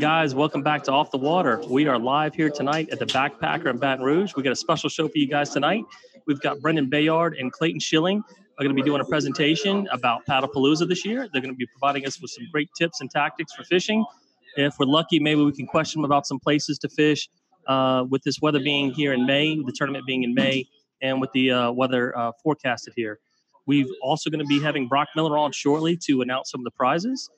Guys, welcome back to Off the Water. We are live here tonight at the Backpacker in Baton Rouge. We got a special show for you guys tonight. We've got Brendan Bayard and Clayton Schilling are going to be doing a presentation about Paddlepalooza this year. They're going to be providing us with some great tips and tactics for fishing. If we're lucky, maybe we can question them about some places to fish. Uh, with this weather being here in May, the tournament being in May, and with the uh, weather uh, forecasted here. We've also going to be having Brock Miller on shortly to announce some of the prizes.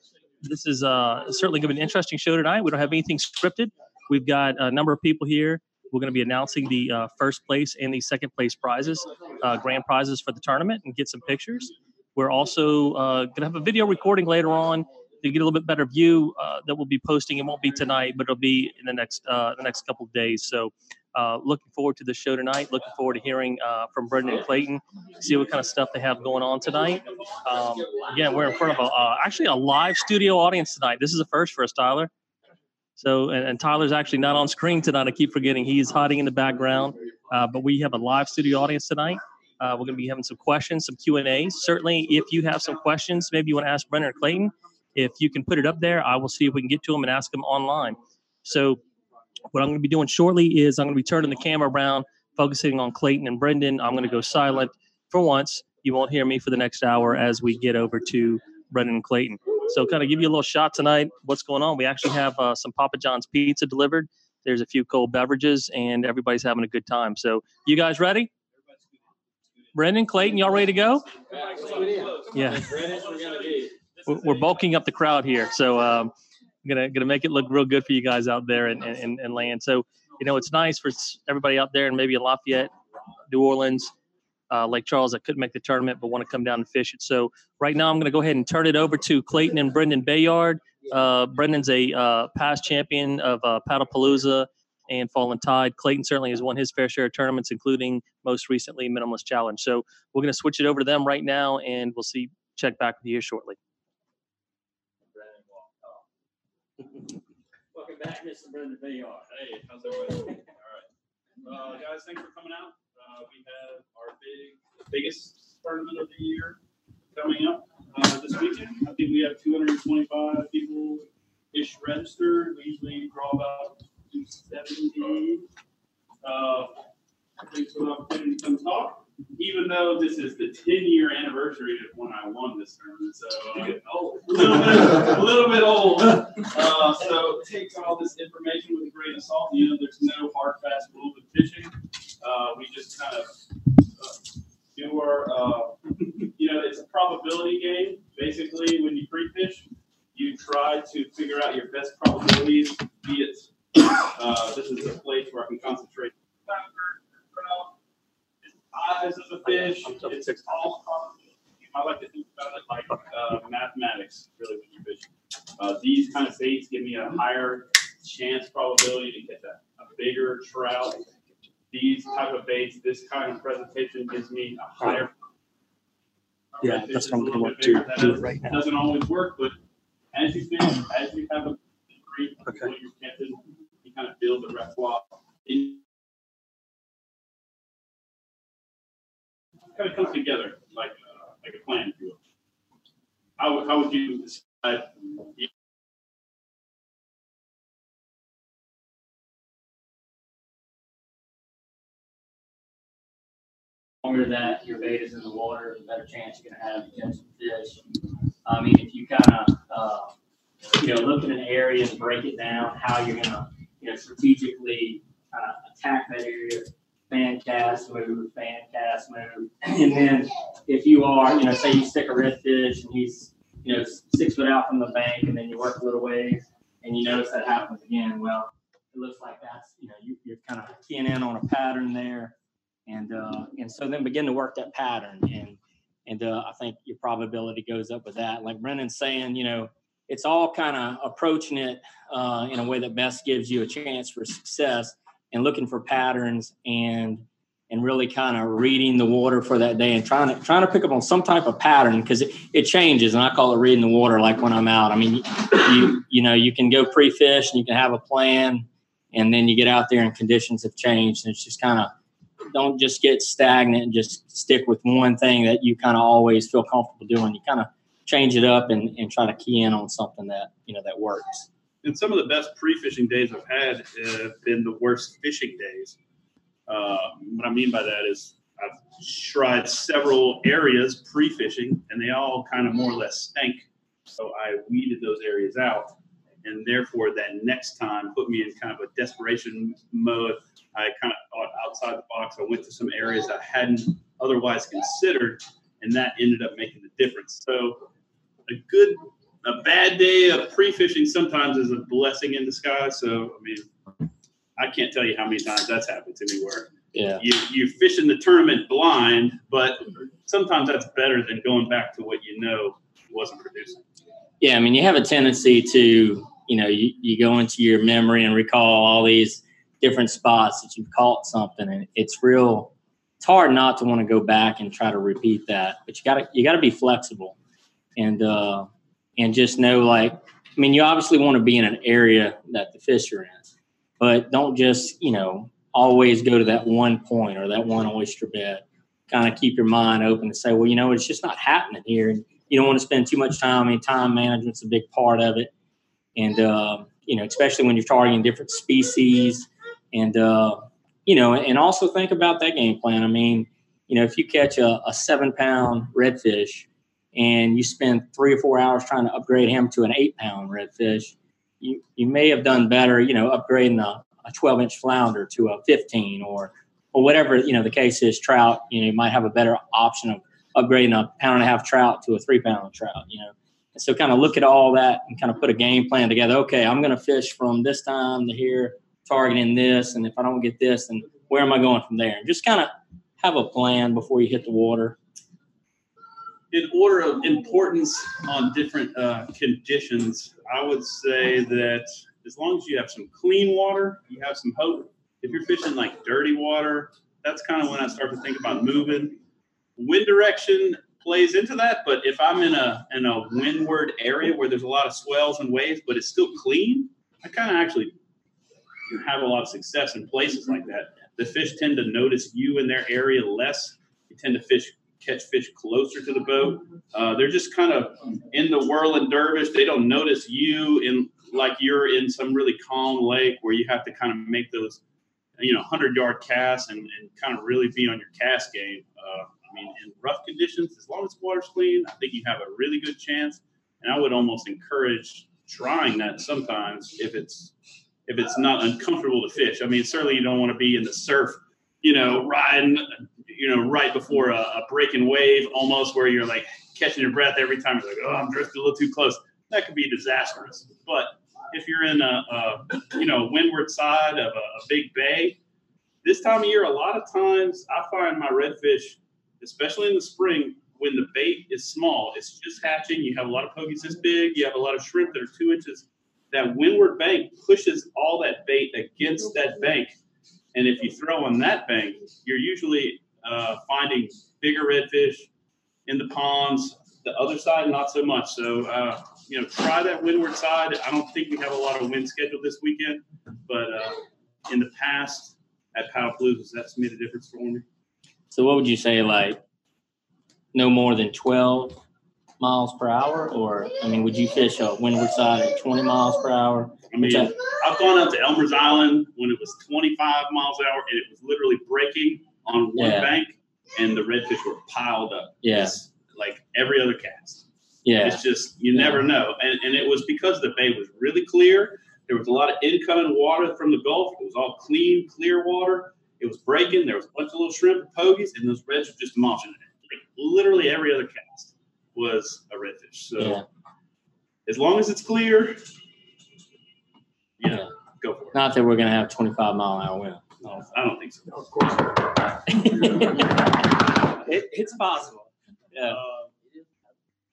This is uh, certainly going to be an interesting show tonight. We don't have anything scripted. We've got a number of people here. We're going to be announcing the uh, first place and the second place prizes, uh, grand prizes for the tournament, and get some pictures. We're also uh, going to have a video recording later on to get a little bit better view uh, that we'll be posting. It won't be tonight, but it'll be in the next uh, the next couple of days. So uh, looking forward to the show tonight. Looking forward to hearing uh, from Brendan and Clayton, see what kind of stuff they have going on tonight. Um, again, we're in front of a, uh, actually a live studio audience tonight. This is a first for us, Tyler. So, and, and Tyler's actually not on screen tonight. I keep forgetting he's hiding in the background. Uh, but we have a live studio audience tonight. Uh, we're going to be having some questions, some Q and A. Certainly, if you have some questions, maybe you want to ask Brendan or Clayton. If you can put it up there, I will see if we can get to them and ask them online. So what I'm going to be doing shortly is I'm going to be turning the camera around, focusing on Clayton and Brendan. I'm going to go silent for once. You won't hear me for the next hour as we get over to Brendan and Clayton. So, kind of give you a little shot tonight. What's going on? We actually have uh, some Papa John's pizza delivered. There's a few cold beverages, and everybody's having a good time. So, you guys ready? Brendan, Clayton, y'all ready to go? Yeah. We're bulking up the crowd here. So, um, gonna gonna make it look real good for you guys out there and and, and land. So you know it's nice for everybody out there and maybe in Lafayette, New Orleans, uh, Lake Charles that couldn't make the tournament but want to come down and fish it. So right now I'm going to go ahead and turn it over to Clayton and Brendan Bayard. Uh, Brendan's a uh, past champion of uh, Paddlepalooza and Fallen Tide. Clayton certainly has won his fair share of tournaments, including most recently Minimalist Challenge. So we're going to switch it over to them right now, and we'll see. Check back with you shortly. Welcome back, Mr. Brendan Bayard. Hey, how's everybody? All right. Uh, guys, thanks for coming out. Uh, we have our big, biggest tournament of the year coming up uh, this weekend. I think we have 225 people ish registered. We usually draw about 270. Uh, thanks for the opportunity to come talk even though this is the 10 year anniversary of when I won this tournament, so uh, a, little bit, a little bit old. Uh, so take all this information with a grain of salt. You know, there's no hard, fast rule with fishing. Uh, we just kind of uh, do our, uh, you know, it's a probability game. Basically, when you free fish, you try to figure out your best probabilities, be it uh, this is a place where I can concentrate size of the fish. It's all I like to think about it like uh, mathematics, really, when you're fishing. Uh, these kind of baits give me a higher chance probability to catch a, a bigger trout. These type of baits, this kind of presentation gives me a higher. Yeah, that's what I'm going to want to do right now. Doesn't always work, but as you fish, as you have a degree Okay. catching, you kind of build a repertoire. It kind of comes together like uh, like a plan, if you will. How, would- how would you decide? longer that your bait is in the water, the better chance you're gonna have to catch some fish. I mean, if you kind of, uh, you know, look at an area and break it down, how you're gonna, you know, strategically kind of attack that area, fan cast move, fan cast move, and then if you are, you know, say you stick a redfish and he's, you know, six foot out from the bank, and then you work a little ways, and you notice that happens again, well, it looks like that's, you know, you, you're kind of keying in on a pattern there. And uh, and so then begin to work that pattern and and uh, I think your probability goes up with that. Like Brendan's saying, you know, it's all kind of approaching it uh, in a way that best gives you a chance for success and looking for patterns and and really kind of reading the water for that day and trying to trying to pick up on some type of pattern because it, it changes and I call it reading the water like when I'm out. I mean, you you know you can go pre-fish and you can have a plan and then you get out there and conditions have changed and it's just kind of don't just get stagnant and just stick with one thing that you kind of always feel comfortable doing. You kind of change it up and, and try to key in on something that you know that works. And some of the best pre-fishing days I've had have been the worst fishing days. Uh, what I mean by that is I've tried several areas pre-fishing, and they all kind of more or less stank. So I weeded those areas out, and therefore that next time put me in kind of a desperation mode. I kind of thought outside the box. I went to some areas I hadn't otherwise considered, and that ended up making the difference. So a good, a bad day of pre-fishing sometimes is a blessing in disguise. So I mean, I can't tell you how many times that's happened to me where Yeah. you you fish in the tournament blind, but sometimes that's better than going back to what you know wasn't producing. Yeah, I mean, you have a tendency to, you know, you, you go into your memory and recall all these different spots that you've caught something, and it's real. It's hard not to want to go back and try to repeat that, but you got to you got to be flexible, and uh, and just know like, I mean, you obviously want to be in an area that the fish are in, but don't just you know always go to that one point or that one oyster bed. Kind of keep your mind open and say, well, you know, it's just not happening here. And you don't want to spend too much time. I mean, time management's a big part of it, and uh, you know, especially when you're targeting different species, and uh, you know, and also think about that game plan. I mean, you know, if you catch a, a seven pound redfish and you spend three or four hours trying to upgrade him to an eight pound redfish, you you may have done better, you know, upgrading a, a 12 inch flounder to a 15 or or whatever you know the case is. Trout, you know, you might have a better option of upgrading a pound and a half trout to a three pound trout, you know. And so kind of look at all that and kind of put a game plan together. Okay, I'm going to fish from this time to here, targeting this, and if I don't get this, then where am I going from there? And just kind of have a plan before you hit the water. In order of importance on different uh, conditions, I would say that as long as you have some clean water, you have some hope. If you're fishing like dirty water, that's kind of when I start to think about moving. Wind direction plays into that, but if I'm in a in a windward area where there's a lot of swells and waves, but it's still clean, I kind of actually have a lot of success in places like that. The fish tend to notice you in their area less. You tend to fish catch fish closer to the boat. Uh, they're just kind of in the whirling dervish. They don't notice you in like you're in some really calm lake where you have to kind of make those, you know, hundred yard casts and, and kind of really be on your cast game. Uh, I mean, in rough conditions, as long as the water's clean, I think you have a really good chance. And I would almost encourage trying that sometimes if it's if it's not uncomfortable to fish. I mean, certainly you don't want to be in the surf, you know, riding, you know, right before a, a breaking wave, almost where you're like catching your breath every time. You're like, oh, I'm drifting a little too close. That could be disastrous. But if you're in a, a you know windward side of a, a big bay, this time of year, a lot of times I find my redfish, especially in the spring, when the bait is small, it's just hatching. You have a lot of pogies this big. You have a lot of shrimp that are two inches. That windward bank pushes all that bait against that bank, and if you throw on that bank, you're usually uh, finding bigger redfish in the ponds. The other side, not so much. So, uh, you know, try that windward side. I don't think we have a lot of wind scheduled this weekend, but uh, in the past at Paddlepalooza, that's made a difference for me. So what would you say, like no more than 12 miles per hour? Or, I mean, would you fish a windward side at 20 miles per hour? I mean, I- I've gone out to Elmer's Island when it was 25 miles an hour and it was literally breaking on one Yeah. bank, and the redfish were piled up. Yeah. Like every other cast. Yeah. It's just you Yeah. never know, and and it was because the bay was really clear. There was a lot of incoming water from the Gulf. It was all clean, clear water. It was breaking. There was a bunch of little shrimp and pogies, and those reds were just demolishing it. Like literally every other cast was a redfish. So Yeah. as long as it's clear, you know, Yeah. go for it. Not that we're going to have 25 mile an hour wind. No. I don't think so. Of course. it, it's possible. Yeah. Uh,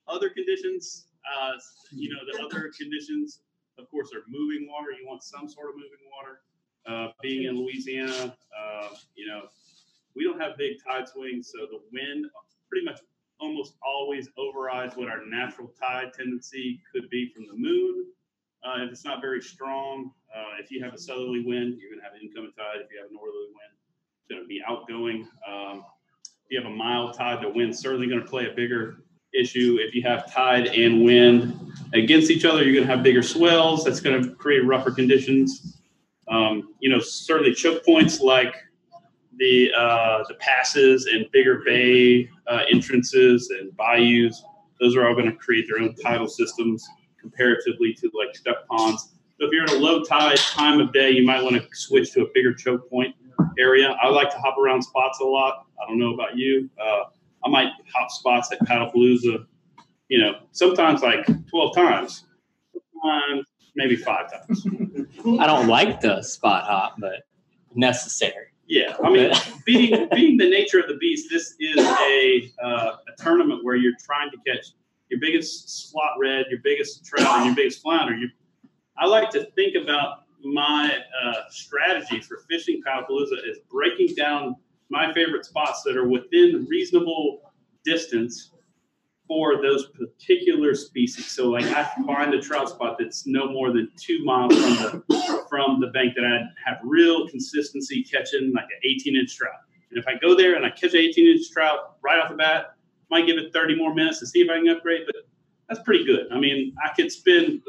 other conditions, uh, you know, the other conditions, of course, are moving water. You want some sort of moving water. Uh, being in Louisiana, uh, you know, we don't have big tide swings, so the wind pretty much almost always overrides what our natural tide tendency could be from the moon. Uh, if it's not very strong, uh, if you have a southerly wind, you're going to have an incoming tide. If you have a northerly wind, it's going to be outgoing. Um, if you have a mild tide, the wind's certainly going to play a bigger issue. If you have tide and wind against each other, you're going to have bigger swells. That's going to create rougher conditions. Um, you know, certainly choke points like the uh, the passes and bigger bay uh, entrances and bayous. Those are all going to create their own tidal systems comparatively to like duck ponds. So if you're in a low tide time of day, you might want to switch to a bigger choke point area. I like to hop around spots a lot. I don't know about you. Uh, I might hop spots at Paddlepalooza, you know, sometimes like 12 times, sometimes maybe five times. I don't like the spot hop, but necessary. Yeah, I mean, being being the nature of the beast, this is a uh, a tournament where you're trying to catch your biggest slot red, your biggest trout, and your biggest flounder. You, I like to think about my uh, strategy for fishing Paddlepalooza is breaking down my favorite spots that are within reasonable distance for those particular species. So like I find a trout spot that's no more than two miles from the from the bank that I have real consistency catching like an 18 inch trout. And if I go there and I catch an 18 inch trout right off the bat, might give it 30 more minutes to see if I can upgrade, but that's pretty good. I mean, I could spend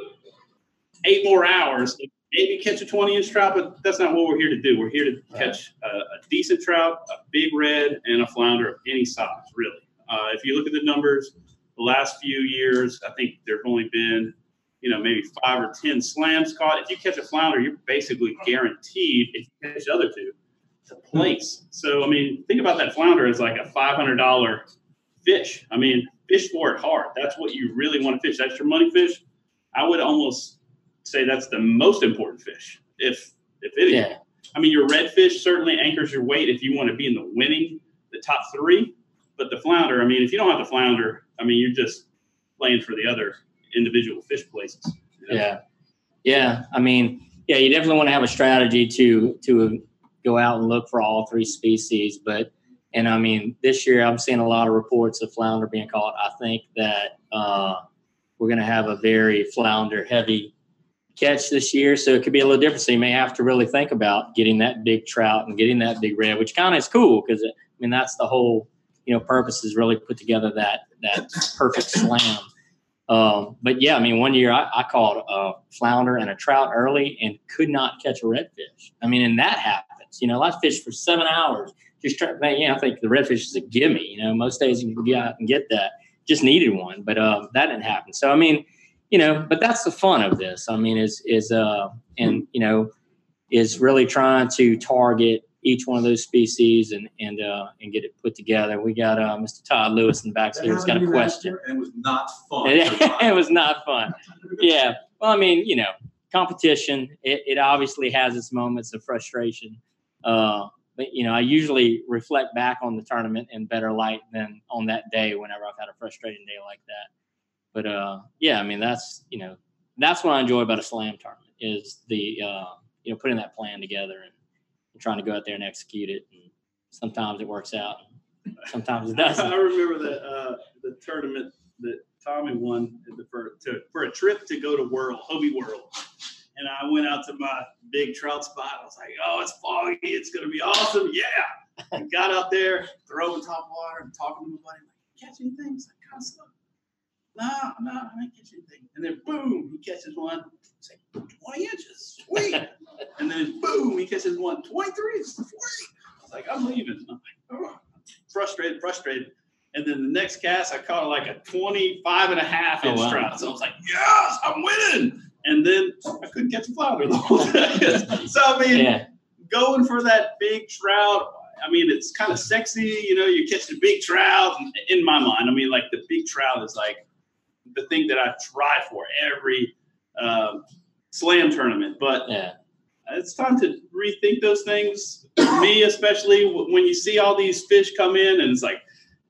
eight more hours maybe catch a 20 inch trout, but that's not what we're here to do. We're here to catch a, a decent trout, a big red, and a flounder of any size, really. Uh, if you look at the numbers, the last few years, I think there've only been, you know, maybe five or 10 slams caught. If you catch a flounder, you're basically guaranteed, if you catch the other two, to place. So, I mean, think about that flounder as like a $500 fish. I mean, fish for it hard. That's what you really want to fish. That's your money fish. I would almost say that's the most important fish, if if it Yeah. I mean, your redfish certainly anchors your weight if you want to be in the winning, the top three. But the flounder, I mean, if you don't have the flounder, I mean, you're just playing for the other individual fish places. you know? Yeah. Yeah. I mean, yeah, you definitely want to have a strategy to to go out and look for all three species. But and I mean, this year I'm seeing a lot of reports of flounder being caught. I think that uh, we're going to have a very flounder heavy catch this year, so it could be a little different. So you may have to really think about getting that big trout and getting that big red, which kind of is cool because I mean that's the whole you know purpose is really put together that that perfect slam. Um, but yeah, I mean, one year I, I caught a flounder and a trout early and could not catch a redfish. I mean, and that happens. You know, I fished for seven hours just trying. Man, yeah, I think the redfish is a gimme. You know, most days you can get out and get that. Just needed one, but um, that didn't happen. So I mean, you know, but that's the fun of this. I mean, is is uh, and you know, is really trying to target each one of those species and and uh, and get it put together. We got uh, Mr. Todd Lewis in the back, here. he's got a question. It was not fun. it was not fun. Yeah. Well, I mean, you know, competition, it, it obviously has its moments of frustration. Uh, but, you know, I usually reflect back on the tournament in better light than on that day whenever I've had a frustrating day like that. But uh, yeah, I mean, that's, you know, that's what I enjoy about a slam tournament is the, uh, you know, putting that plan together and, and trying to go out there and execute it. And sometimes it works out, sometimes it doesn't. I remember the uh, the tournament that Tommy won for to, for a trip to go to World Hobie World, and I went out to my big trout spot. I was like, "Oh, it's foggy. It's gonna be awesome. Yeah!" And got out there, throwing top water, and talking to my buddy. Like, catch anything? Like, kind of. No, no, I ain't catch anything. And then boom, he catches one. It's like 20 inches. Sweet. and then boom, he catches one. 23 inches. Sweet. I was like, I'm leaving. I'm like, oh frustrated, frustrated. And then the next cast, I caught like a 25 and a half Oh, inch wow. trout. So I was like, yes, I'm winning. And then I couldn't catch a flounder the whole day. so, I mean, Yeah. going for that big trout, I mean, it's kind of sexy. You know, you catch the big trout. In my mind, I mean, like the big trout is like the thing that I try for every um, slam tournament. But Yeah. it's time to rethink those things. Me, especially when you see all these fish come in and it's like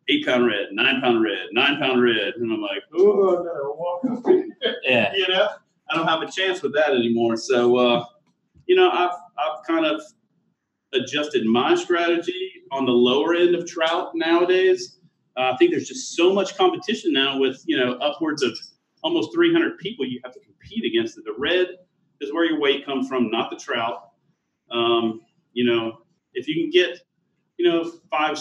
eight pound red, nine pound red, nine pound red, and I'm like, oh, I gotta walk up here. Yeah. you know, I don't have a chance with that anymore. So, uh, you know, I've I've kind of adjusted my strategy on the lower end of trout nowadays. Uh, I think there's just so much competition now with you know upwards of almost 300 people you have to compete against. The red is where your weight comes from, not the trout. Um, you know, if you can get you know five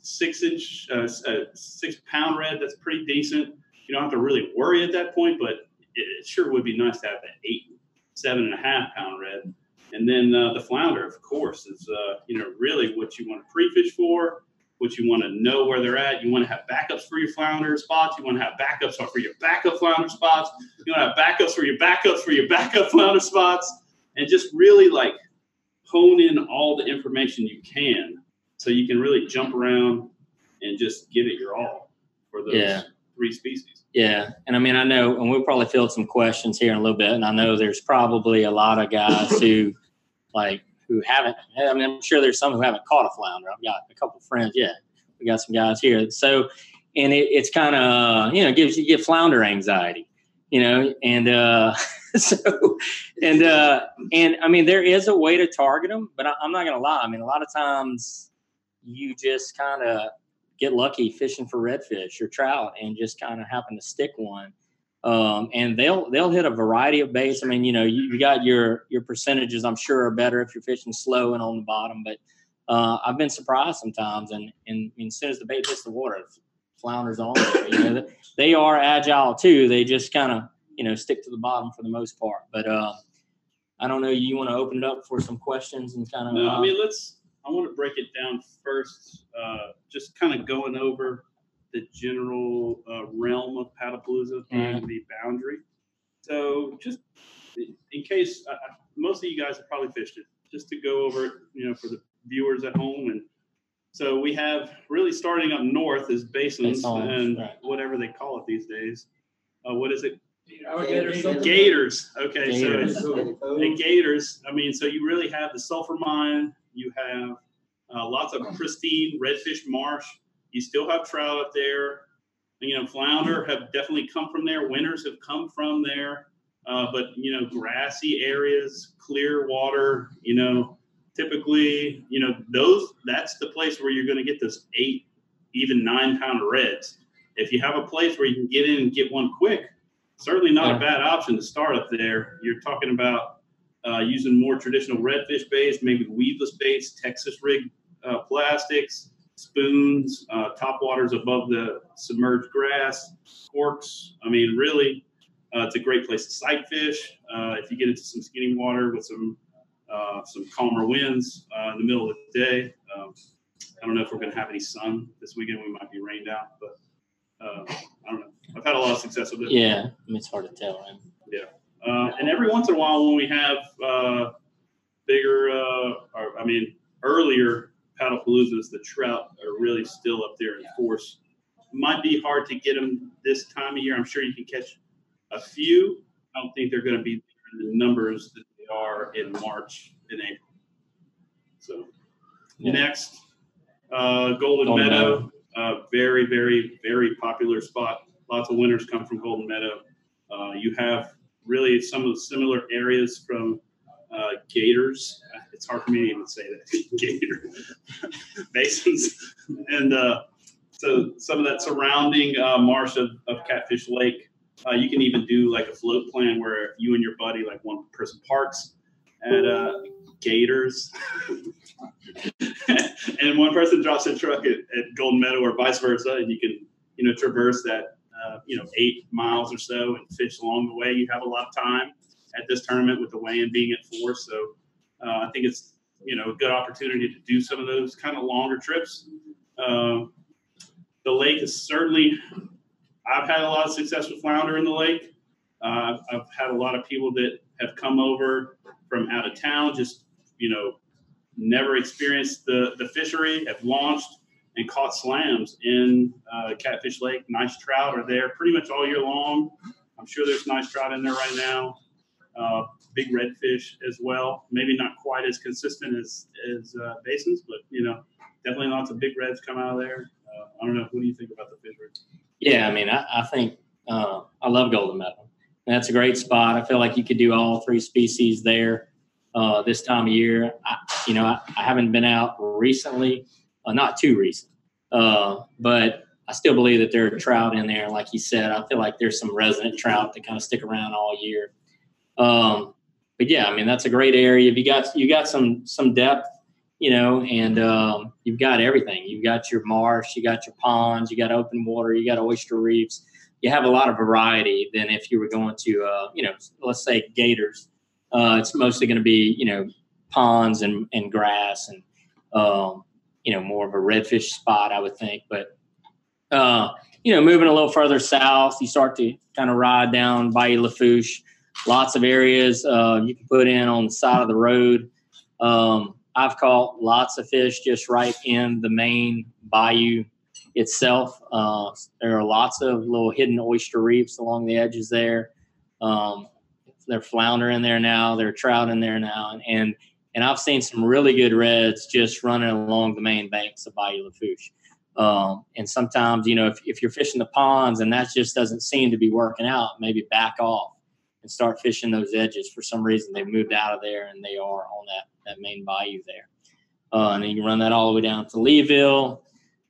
six inch, uh, uh, six pound red, that's pretty decent. You don't have to really worry at that point, but it, it sure would be nice to have that eight, seven and a half pound red. And then uh, the flounder, of course, is uh, you know really what you want to pre-fish for, what you want to know where they're at. You want to have backups for your flounder spots. You want to have backups for your backup flounder spots. You want to have backups for your backups for your backup flounder spots, and just really like hone in all the information you can, so you can really jump around and just give it your all for those Yeah. three species. Yeah, and I mean, I know, and we'll probably field some questions here in a little bit, and I know there's probably a lot of guys who, like, who haven't. I mean, I'm sure there's some who haven't caught a flounder. I've got a couple friends. Yeah, we got some guys here. So, and it, it's kind of you know gives you get flounder anxiety, you know, and uh, so and uh, and I mean, there is a way to target them, but I, I'm not gonna lie. I mean, a lot of times you just kind of get lucky fishing for redfish or trout and just kind of happen to stick one. Um, and they'll they'll hit a variety of baits. I mean, you know, you, you got your your percentages. I'm sure are better if you're fishing slow and on the bottom. But uh, I've been surprised sometimes, and and, and as soon as the bait hits the water, flounders on. You know, they are agile too. They just kind of you know stick to the bottom for the most part. But uh, I don't know. You want to open it up for some questions and kind of. No, I mean, let's. I want to break it down first, uh, just kind of going over the general uh, realm of Paddlepalooza being the boundary. So, just in case, uh, most of you guys have probably fished it, just to go over it, you know, for the viewers at home. And so we have really starting up north is basins Basins, and right. whatever they call it these days. Uh, what is it? Gators. Gators. Okay, Gators. so the gators. I mean, so you really have the sulfur mine. You have uh, lots of pristine redfish marsh. You still have trout up there. You know, flounder have definitely come from there. Winters have come from there. Uh, but you know, grassy areas, clear water. You know, typically, you know, those that's the place where you're going to get those eight, even nine pound reds. If you have a place where you can get in and get one quick, certainly not Yeah. a bad option to start up there. You're talking about uh, using more traditional redfish baits, maybe weedless baits, Texas rig uh, plastics, spoons, uh, top waters above the submerged grass, corks. I mean, really, uh, it's a great place to sight fish. Uh, if you get into some skinny water with some uh, some calmer winds uh, in the middle of the day. Um, I don't know if we're going to have any sun this weekend. We might be rained out, but uh, I don't know. I've had a lot of success with it. yeah, I mean, it's hard to tell. Man. Uh, and every once in a while, when we have uh, bigger, uh, or I mean, earlier paddle paloozas, the trout are really still up there in force. Might be hard to get them this time of year. I'm sure you can catch a few. I don't think they're going to be in the numbers that they are in March and April. So Yeah. next, uh, Golden, Golden Meadow, uh, very, very, very popular spot. Lots of winners come from Golden Meadow. Uh, you have really some of the similar areas from uh, Gators. It's hard for me to even say that Gator basins, and uh, so some of that surrounding uh, marsh of, of Catfish Lake. Uh, you can even do like a float plan where you and your buddy, like one person parks at uh, Gators, and one person drops a truck at, at Golden Meadow or vice versa, and you can you know traverse that uh, you know eight miles or so and fish along the way. You have a lot of time at this tournament with the weigh-in being at four, so uh, I think it's you know a good opportunity to do some of those kind of longer trips. Uh, the lake is certainly. I've had a lot of success with flounder in the lake. Uh, I've had a lot of people that have come over from out of town, just you know, never experienced the the fishery, have launched and caught slams in uh, Catfish Lake. Nice trout are there pretty much all year long. I'm sure there's nice trout in there right now. Big redfish as well. Maybe not quite as consistent as as uh, basins, but you know, definitely lots of big reds come out of there. Uh, I don't know. What do you think about the fishery? Yeah, I mean, I, I think uh, I love Golden Meadow. That's a great spot. I feel like you could do all three species there uh, this time of year. I, you know, I, I haven't been out recently, uh, not too recent, uh, but I still believe that there are trout in there. Like you said, I feel like there's some resident trout that kind of stick around all year. Um, but yeah, I mean, that's a great area. If you got you got some some depth you know, and um, you've got everything. You've got your marsh, you got your ponds, you got open water, you got oyster reefs. You have a lot of variety than if you were going to, uh, you know, let's say gators. Uh, it's mostly going to be, you know, ponds and, and grass and, um, you know, more of a redfish spot, I would think. But, uh, you know, moving a little further south, you start to kind of ride down Bayou Lafourche. Lots of areas uh, you can put in on the side of the road. Um, I've caught lots of fish just right in the main bayou itself. Uh, there are lots of little hidden oyster reefs along the edges there. Um, they're flounder in there now. They're trout in there now, and, and and I've seen some really good reds just running along the main banks of Bayou Lafourche. Um, and sometimes, you know, if, if you're fishing the ponds and that just doesn't seem to be working out, maybe back off and start fishing those edges. For some reason, they've moved out of there and they are on that, that main bayou there. Uh, and then you run that all the way down to Leeville.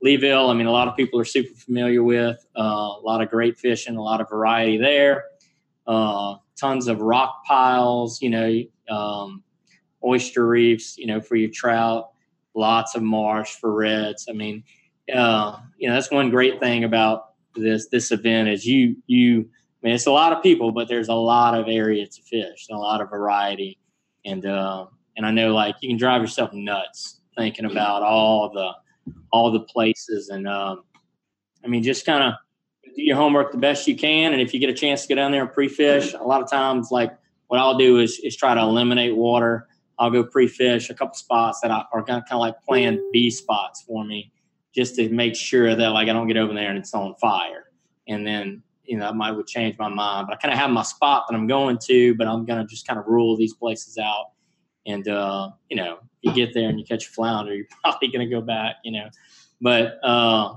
Leeville, I mean, a lot of people are super familiar with. Uh, a lot of great fishing, a lot of variety there. Uh, tons of rock piles, you know, um, oyster reefs, you know, for your trout. Lots of marsh for reds. I mean, uh, you know, that's one great thing about this this event is you you. I mean, it's a lot of people, but there's a lot of area to fish, and a lot of variety, and uh, and I know like you can drive yourself nuts thinking about all the all the places, and um, I mean, just kind of do your homework the best you can, and if you get a chance to go down there and pre-fish, a lot of times like what I'll do is is try to eliminate water. I'll go pre-fish a couple spots that are kind of like plan B spots for me just to make sure that like I don't get over there and it's on fire. And then you know, I might would change my mind. But I kind of have my spot that I'm going to, but I'm gonna just kind of rule these places out. And uh, you know, you get there and you catch a flounder, you're probably gonna go back, you know. But uh,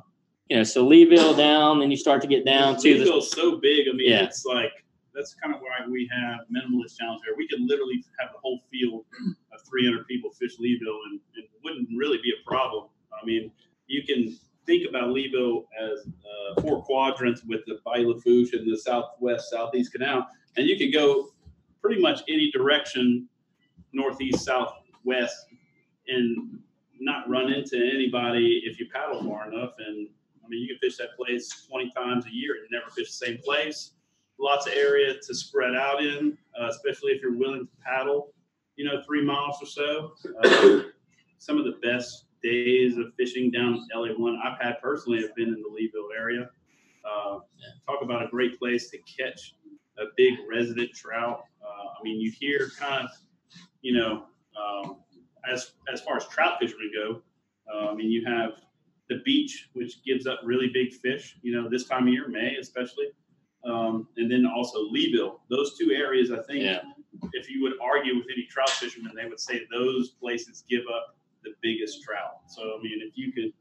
you know, so Leeville down, then you start to get down to the so big. I mean, yeah. it's like that's kind of why we have minimalist challenge there. We could literally have the whole field of 300 people fish Leeville, and it wouldn't really be a problem. I mean, you can think about Leeville as uh, four quadrants with the Bayou Lafourche and the southwest, southeast canal, and you could go pretty much any direction, northeast, southwest, and not run into anybody if you paddle far enough. And I mean, you can fish that place 20 times a year and never fish the same place. Lots of area to spread out in, uh, especially if you're willing to paddle, you know, three miles or so. Uh, some of the best days of fishing down LA1 I've had personally have been in the Leeville area. Uh, talk about a great place to catch a big resident trout. Uh, I mean, you hear kind of, you know, um, as as far as trout fishermen go, uh, I mean, you have the beach, which gives up really big fish. You know, this time of year, May especially, um, and then also Leeville. Those two areas, I think, Yeah. if you would argue with any trout fishermen, they would say those places give up the biggest trout. So I mean, if you could,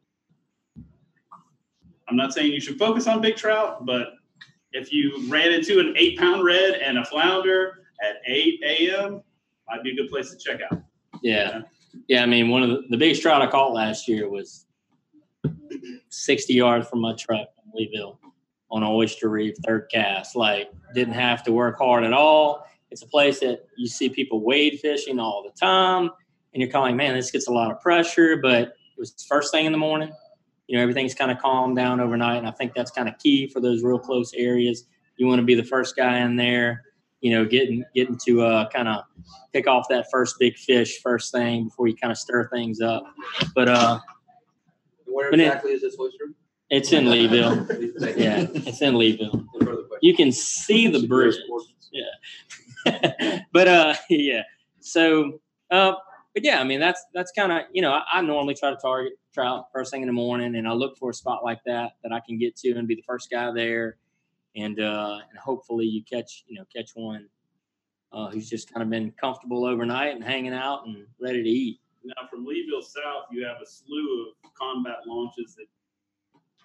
I'm not saying you should focus on big trout, but if you ran into an eight pound red and a flounder at 8 a.m., might be a good place to check out. Yeah. Yeah. I mean, one of the, the biggest trout I caught last year was 60 yards from my truck in Leeville on Oyster Reef, third cast. Like, didn't have to work hard at all. It's a place that you see people wade fishing all the time. And you're calling, man, this gets a lot of pressure, but it was first thing in the morning. You know, everything's kind of calmed down overnight. And I think that's kind of key for those real close areas. You want to be the first guy in there you know, getting getting to uh, kind of pick off that first big fish first thing before you kind of stir things up. But uh, Where But it- exactly is this oyster? it's in Leeville. Yeah, it's in Leeville. No further questions. You can see the bridge. Yeah, but uh, yeah. So, uh, but yeah, I mean that's that's kind of you know I, I normally try to target trout first thing in the morning, and I look for a spot like that that I can get to and be the first guy there, and uh, and hopefully you catch you know catch one uh, who's just kind of been comfortable overnight and hanging out and ready to eat. Now, from Leeville south, you have a slew of combat launches that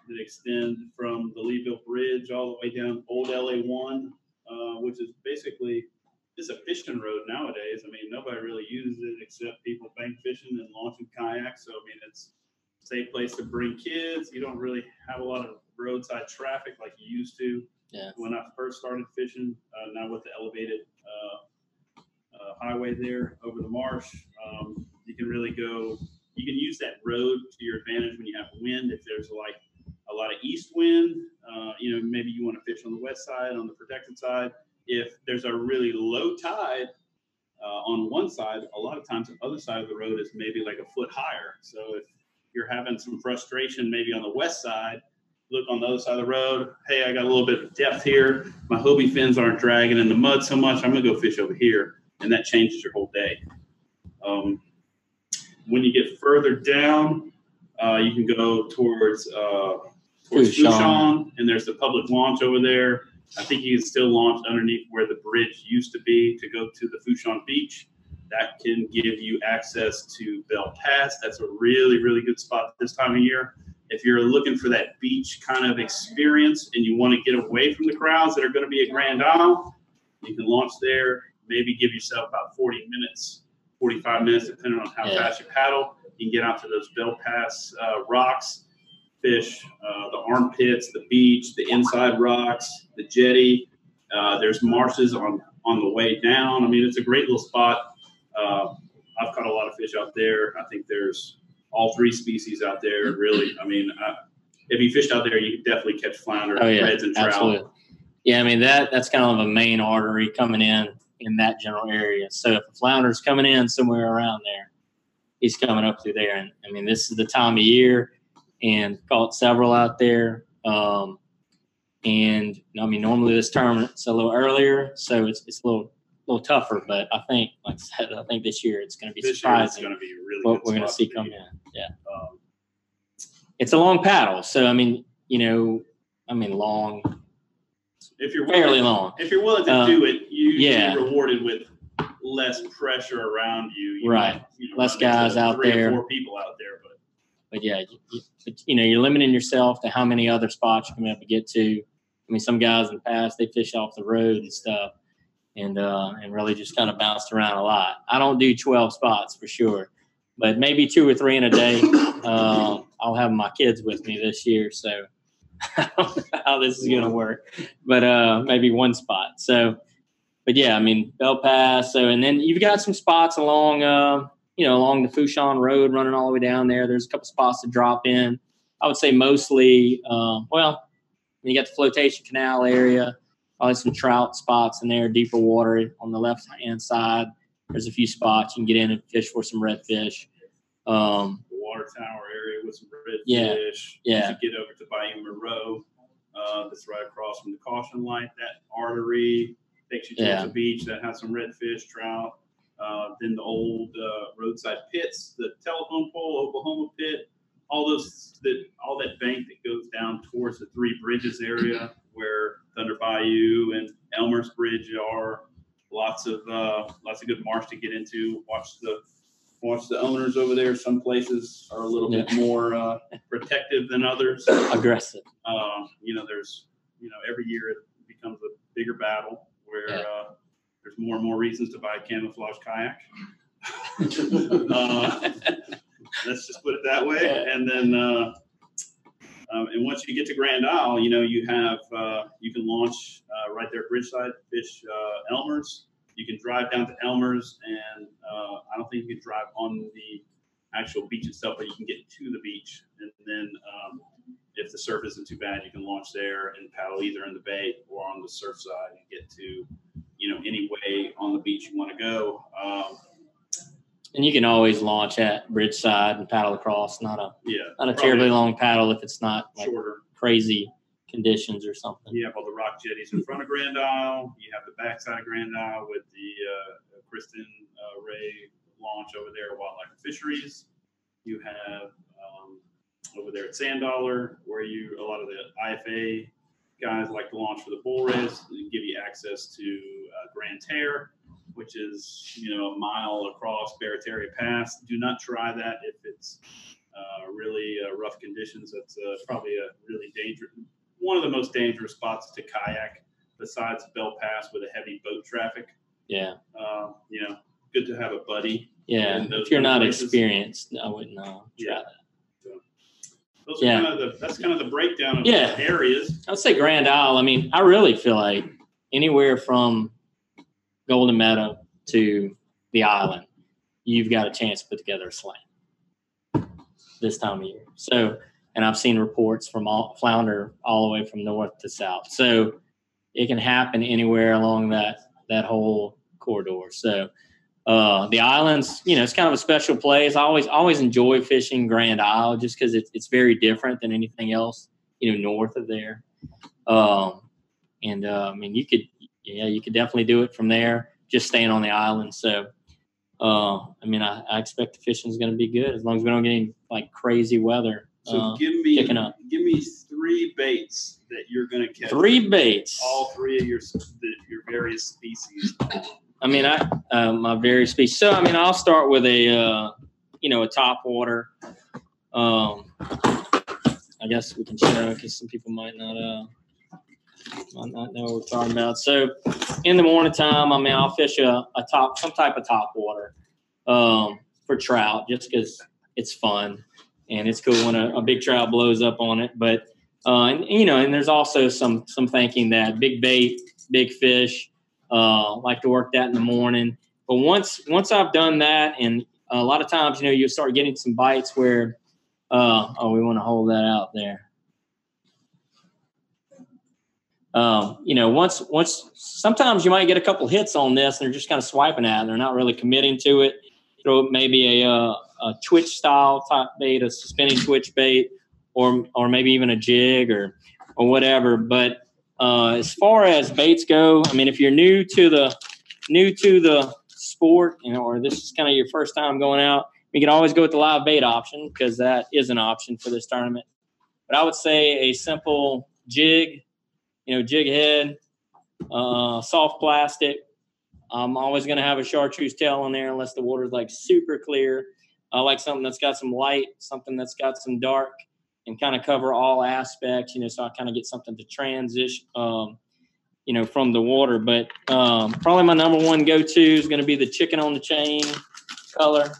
that extend from the Leeville Bridge all the way down Old LA One, uh, which is basically it's a fishing road nowadays. I mean, nobody really uses it except people bank fishing and launching kayaks. So I mean, it's a safe place to bring kids. You don't really have a lot of roadside traffic like you used to Yeah. when I first started fishing. Uh, now with the elevated uh, uh, highway there over the marsh, um, you can really go You can use that road to your advantage when you have wind. If there's like a lot of east wind, uh, you know, maybe you want to fish on the west side, on the protected side. If there's a really low tide uh, on one side, a lot of times the other side of the road is maybe like a foot higher. So if you're having some frustration maybe on the west side, look on the other side of the road. Hey, I got a little bit of depth here. My Hobie fins aren't dragging in the mud so much. I'm gonna go fish over here, and that changes your whole day. Um, when you get further down, uh, you can go towards uh, towards. Fourchon, and there's the public launch over there. I think you can still launch underneath where the bridge used to be to go to the Fourchon Beach. That can give you access to Belle Pass. That's a really, really good spot this time of year. If you're looking for that beach kind of experience and you want to get away from the crowds that are going to be at Grand Isle, you can launch there. Maybe give yourself about 40 minutes, 45 minutes, depending on how Yeah. fast you paddle. You can get out to those Belle Pass uh, rocks, fish uh, the armpits, the beach, the inside rocks, the jetty. Uh, there's marshes on on the way down. I mean, it's a great little spot. Uh, I've caught a lot of fish out there. I think there's all three species out there. Really, I mean, I, if you fished out there, you could definitely catch flounder, Oh yeah, reds, and trout. absolutely. Yeah, I mean that that's kind of a main artery coming in in that general area. So if a flounder's coming in somewhere around there, he's coming up through there. And I mean, this is the time of year, and caught several out there. Um, and I mean, normally this tournament's a little earlier, so it's it's a little little tougher. But I think, like I said, I think this year it's going to be This year it's surprising going to be really what we're going to see come in. Yeah, Um, it's a long paddle, so I mean, you know, I mean, long, if you're fairly willing, long. if you're willing to Uh, do it, you yeah. get rewarded with less pressure around you. you Right. might, you know, Less guys out three there. Or four people out there, but but yeah, you, you, know, you're limiting yourself to how many other spots you can be able to get to. I mean, some guys in the past they fish off the road and stuff, and uh, and really just kind of bounced around a lot. I don't do 12 spots for sure, but maybe two or three in a day. Um, I'll have my kids with me this year, so I don't know how this is going to work, but uh, maybe one spot. So, but yeah, I mean, Belle Pass. So, and then you've got some spots along. You know, along the Fourchon Road, running all the way down there. There's a couple spots to drop in. I would say mostly, um, well, you got the flotation canal area, probably some trout spots in there, deeper water on the left hand side. There's a few spots you can get in and fish for some redfish. Um, the water tower area with some redfish. Yeah, You yeah. should get over to Bayou Monroe. Uh, that's right across from the caution light. That artery takes you to Yeah. the beach that has some redfish, trout. Uh, then the old uh, roadside pits, the telephone pole, Oklahoma pit, all those that all that bank that goes down towards the Three Bridges area where Thunder Bayou and Elmer's Bridge are. Lots of uh, lots of good marsh to get into. Watch the watch the owners over there. Some places are a little bit more uh, protective than others. aggressive. Uh, you know, there's you know every year it becomes a bigger battle where Yeah. There's more and more reasons to buy a camouflage kayak. uh, let's just put it that way. And then, uh, um, and once you get to Grand Isle, you know, you have, uh, you can launch uh, right there at Bridgeside, fish uh, Elmer's. You can drive down to Elmer's, and uh, I don't think you can drive on the actual beach itself, but you can get to the beach. And then, um, if the surf isn't too bad, you can launch there and paddle either in the bay or on the surf side and get to, you know, any way on the beach you want to go. Um, And you can always launch at Bridgeside and paddle across. Not a yeah, not a terribly long paddle if it's not like shorter. crazy conditions or something. You have all the rock jetties in front of Grand Isle. You have the backside of Grand Isle with the uh, Kristen uh, Ray launch over there at Wildlife Fisheries. You have um, over there at Sand Dollar, where you a lot of the IFA guys like to launch for the bull race, and give you access to uh, Grand Terre, which is you know a mile across Barataria Pass. Do not try that if it's uh, really uh, rough conditions. That's uh, probably a really dangerous, one of the most dangerous spots to kayak besides Belle Pass with a heavy boat traffic. Yeah, Uh, you know, good to have a buddy. yeah. If you're not places- experienced, I wouldn't uh, try Yeah. that. Those Yeah. are kind of the that's kind of the breakdown of Yeah. areas. I would say Grand Isle. I mean, I really feel like anywhere from Golden Meadow to the island, you've got a chance to put together a slam. this time of year. So, and I've seen reports from all flounder all the way from north to south. So, it can happen anywhere along that that whole corridor. So, uh, the islands, you know, it's kind of a special place. I always always enjoy fishing Grand Isle just because it's it's very different than anything else, you know, north of there. Um, and uh, I mean, you could, yeah, you could definitely do it from there, just staying on the island. So, uh, I mean, I, I expect the fishing is going to be good as long as we don't get any like crazy weather. So uh, give me up. give me three baits that you're going to catch. three baits. All three of your your various species. I mean, I uh, my very speech. So I mean, I'll start with a uh, you know a top water. Um, I guess we can show because some people might not uh might not know what we're talking about. So in the morning time, I mean, I'll fish a, a top some type of top water um, for trout just because it's fun and it's cool when a, a big trout blows up on it. But uh, and, you know, and there's also some some thinking that big bait, big fish uh, like to work that in the morning. But once once I've done that, and a lot of times, you know, you'll start getting some bites where, uh, oh, we want to hold that out there. Um, you know, once once sometimes you might get a couple hits on this, and they're just kind of swiping at, it. They're not really committing to it. Throw maybe a, uh, a twitch style type bait, a spinning twitch bait, or or maybe even a jig or or whatever. But uh, as far as baits go, I mean, if you're new to the new to the sport, you know, or this is kind of your first time going out, you can always go with the live bait option because that is an option for this tournament. But I would say a simple jig, you know, jig head, uh, soft plastic. I'm always going to have a chartreuse tail on there unless the water's like super clear. I like something that's got some light, something that's got some dark and kind of cover all aspects, you know, so I kind of get something to transition, um, you know, from the water. But um, probably my number one go to is going to be the chicken on the chain color.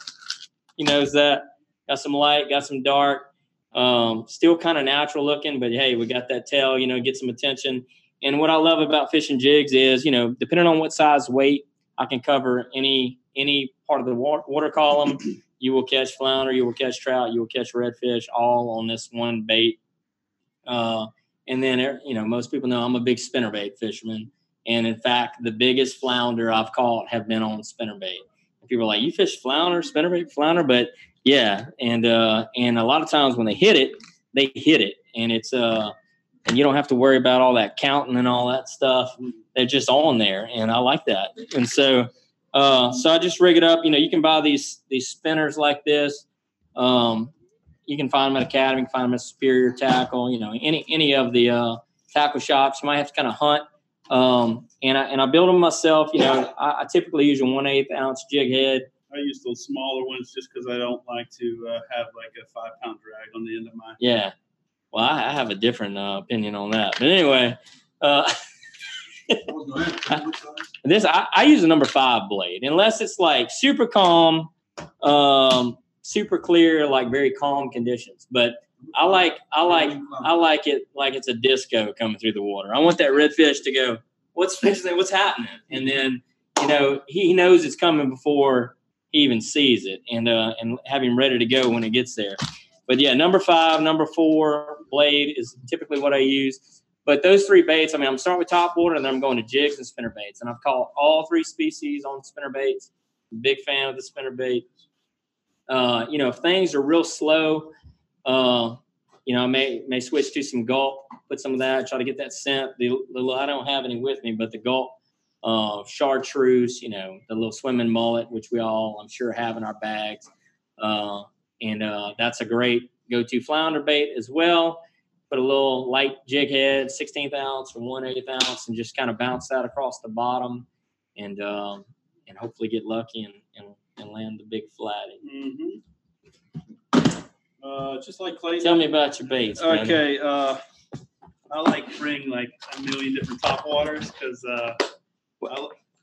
You know, is that. Got some light, got some dark. Um, still kind of natural looking, but hey, we got that tail, you know, get some attention. And what I love about fishing jigs is, you know, depending on what size weight, I can cover any any part of the water, water column you will catch flounder, you will catch trout, you will catch redfish, all on this one bait. Uh, and then, er, you know, most people know I'm a big spinnerbait fisherman. And in fact, the biggest flounder I've caught have been on spinnerbait. People are like, you fish flounder, spinnerbait, flounder? But yeah, and uh, and a lot of times when they hit it, they hit it. And it's, uh, and you don't have to worry about all that counting and all that stuff. They're just on there. And I like that. And so, uh, so I just rig it up. You know, you can buy these these spinners like this. Um, you can find them at Academy, you can find them at Superior Tackle. You know, any any of the uh, tackle shops. You might have to kind of hunt. Um, and I and I build them myself. You know, I, I typically use a one eighth ounce jig head. I use those smaller ones just because I don't like to uh, have like a five pound drag on the end of my. Yeah. Well, I, I have a different uh, opinion on that. But anyway, uh, this I, I use a number five blade unless it's like super calm, um, super clear, like very calm conditions. But I like I like I like it like it's a disco coming through the water. I want that redfish to go, what's? What's happening? And then you know he knows it's coming before he even sees it, and uh, and have him ready to go when it gets there. But yeah, number five, number four blade is typically what I use. But those three baits, I mean, I'm starting with top water and then I'm going to jigs and spinner baits. And I've caught all three species on spinner baits. Big fan of the spinner bait. Uh, you know, if things are real slow, uh, you know, I may may switch to some gulp, put some of that, try to get that scent. The, the I don't have any with me, but the gulp, uh, chartreuse, you know, the little swimming mullet, which we all I'm sure have in our bags, uh, and uh, that's a great go-to flounder bait as well. Put a little light jig head, 16th ounce or 1 8th ounce, and just kind of bounce that across the bottom, and um, and hopefully get lucky and, and, and land the big flatty. Mm-hmm. Uh, just like Clay. Tell me about your baits. Okay. Uh, I like bring like a million different top waters because uh,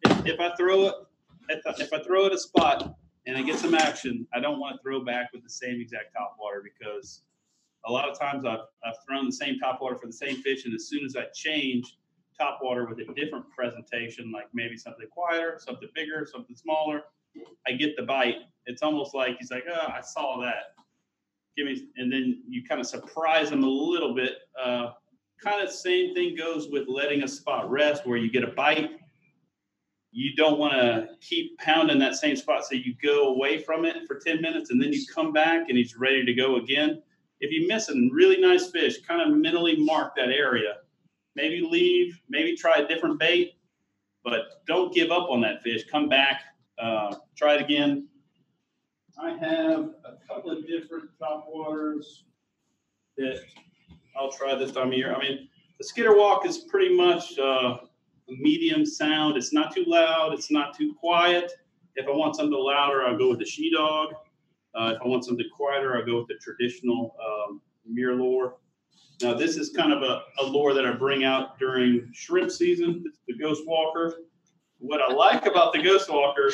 if, if I throw it, if I, if I throw it a spot and I get some action, I don't want to throw back with the same exact top water because a lot of times I've, I've thrown the same top water for the same fish, and as soon as I change top water with a different presentation, like maybe something quieter, something bigger, something smaller, I get the bite. It's almost like he's like, oh, I saw that. give me, and then you kind of surprise them a little bit. Uh, kind of same thing goes with letting a spot rest where you get a bite. You don't want to keep pounding that same spot, so you go away from it for 10 minutes and then you come back and he's ready to go again. If you miss a really nice fish, kind of mentally mark that area. Maybe leave, maybe try a different bait, but don't give up on that fish. Come back, uh, try it again. I have a couple of different top waters that I'll try this time of year. I mean, the skitter walk is pretty much uh, a medium sound. It's not too loud. It's not too quiet. If I want something louder, I'll go with the she dog. Uh, if I want something quieter, I'll go with the traditional um, MirrOlure. Now, this is kind of a, a lure that I bring out during shrimp season. It's the Ghost Walker. What I like about the Ghost Walker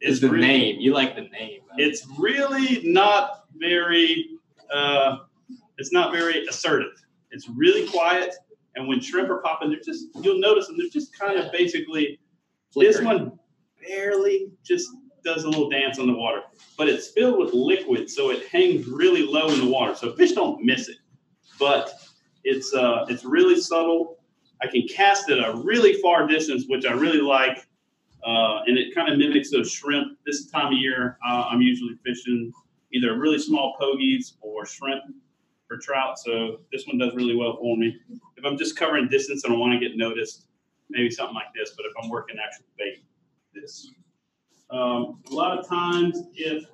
Is the really- name. You like the name. it's really not very uh, it's not very assertive it's really quiet and when shrimp are popping they're just you'll notice them they're just kind of basically this one barely just does a little dance on the water but it's filled with liquid so it hangs really low in the water so fish don't miss it but it's uh, it's really subtle i can cast it a really far distance which i really like uh, and it kind of mimics those shrimp. This time of year, uh, I'm usually fishing either really small pogies or shrimp for trout. So this one does really well for me. If I'm just covering distance and I want to get noticed, maybe something like this. But if I'm working actual bait, this. Um, a lot of times, if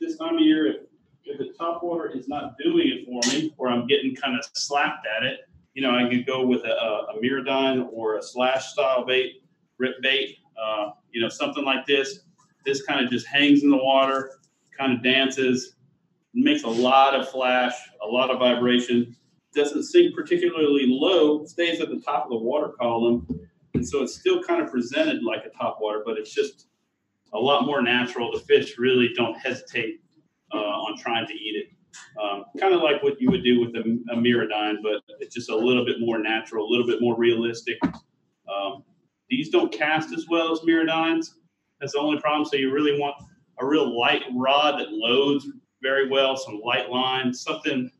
this time of year, if, if the top water is not doing it for me, or I'm getting kind of slapped at it, you know, I could go with a, a, a MirrOdine or a slash style bait, rip bait, uh, you know, something like this. This kind of just hangs in the water, kind of dances, makes a lot of flash, a lot of vibration. Doesn't sink particularly low, stays at the top of the water column, and so it's still kind of presented like a top water, but it's just a lot more natural. The fish really don't hesitate uh, on trying to eat it. Um, kind of like what you would do with a, a but it's just a little bit more natural, a little bit more realistic. Um, these don't cast as well as MirrOdines. That's the only problem. So you really want a real light rod that loads very well, some light lines, something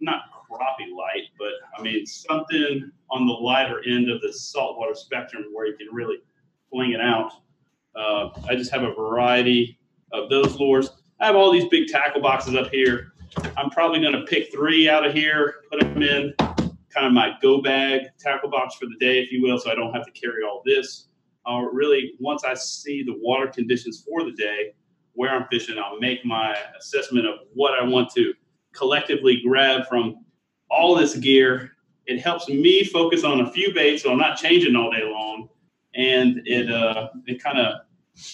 not crappie light, but I mean something on the lighter end of the saltwater spectrum where you can really fling it out. Uh, I just have a variety of those lures. I have all these big tackle boxes up here. I'm probably going to pick three out of here, put them in kind of my go bag tackle box for the day, if you will, so I don't have to carry all this. Really, once I see the water conditions for the day, where I'm fishing, I'll make my assessment of what I want to collectively grab from all this gear. It helps me focus on a few baits, so I'm not changing all day long, and it uh, it kind of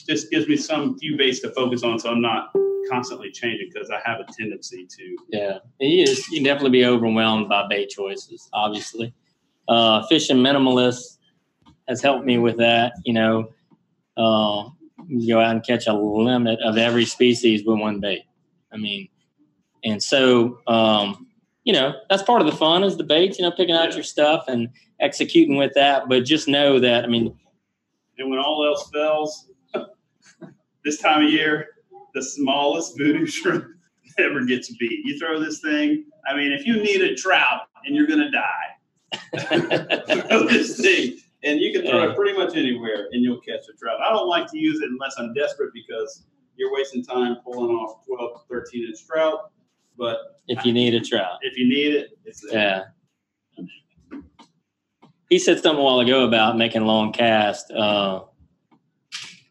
just gives me some few baits to focus on, so I'm not constantly changing because I have a tendency to Yeah, you, just, you can definitely be overwhelmed by bait choices. Obviously, uh, fishing minimalist has helped me with that. You know, uh, you go out and catch a limit of every species with one bait. I mean, and so um, you know that's part of the fun is the baits. You know, picking out Yeah. your stuff and executing with that. But just know that I mean, And when all else fails, this time of year, the smallest voodoo shrimp ever gets beat. You throw this thing, I mean, if you need a trout and you're going to die, throw this thing. And you can throw it pretty much anywhere and you'll catch a trout. I don't like to use it unless I'm desperate because you're wasting time pulling off 12 to 13 inch trout. But if you need a trout. if you need it, it's there. Yeah. He said something a while ago about making long cast. Uh,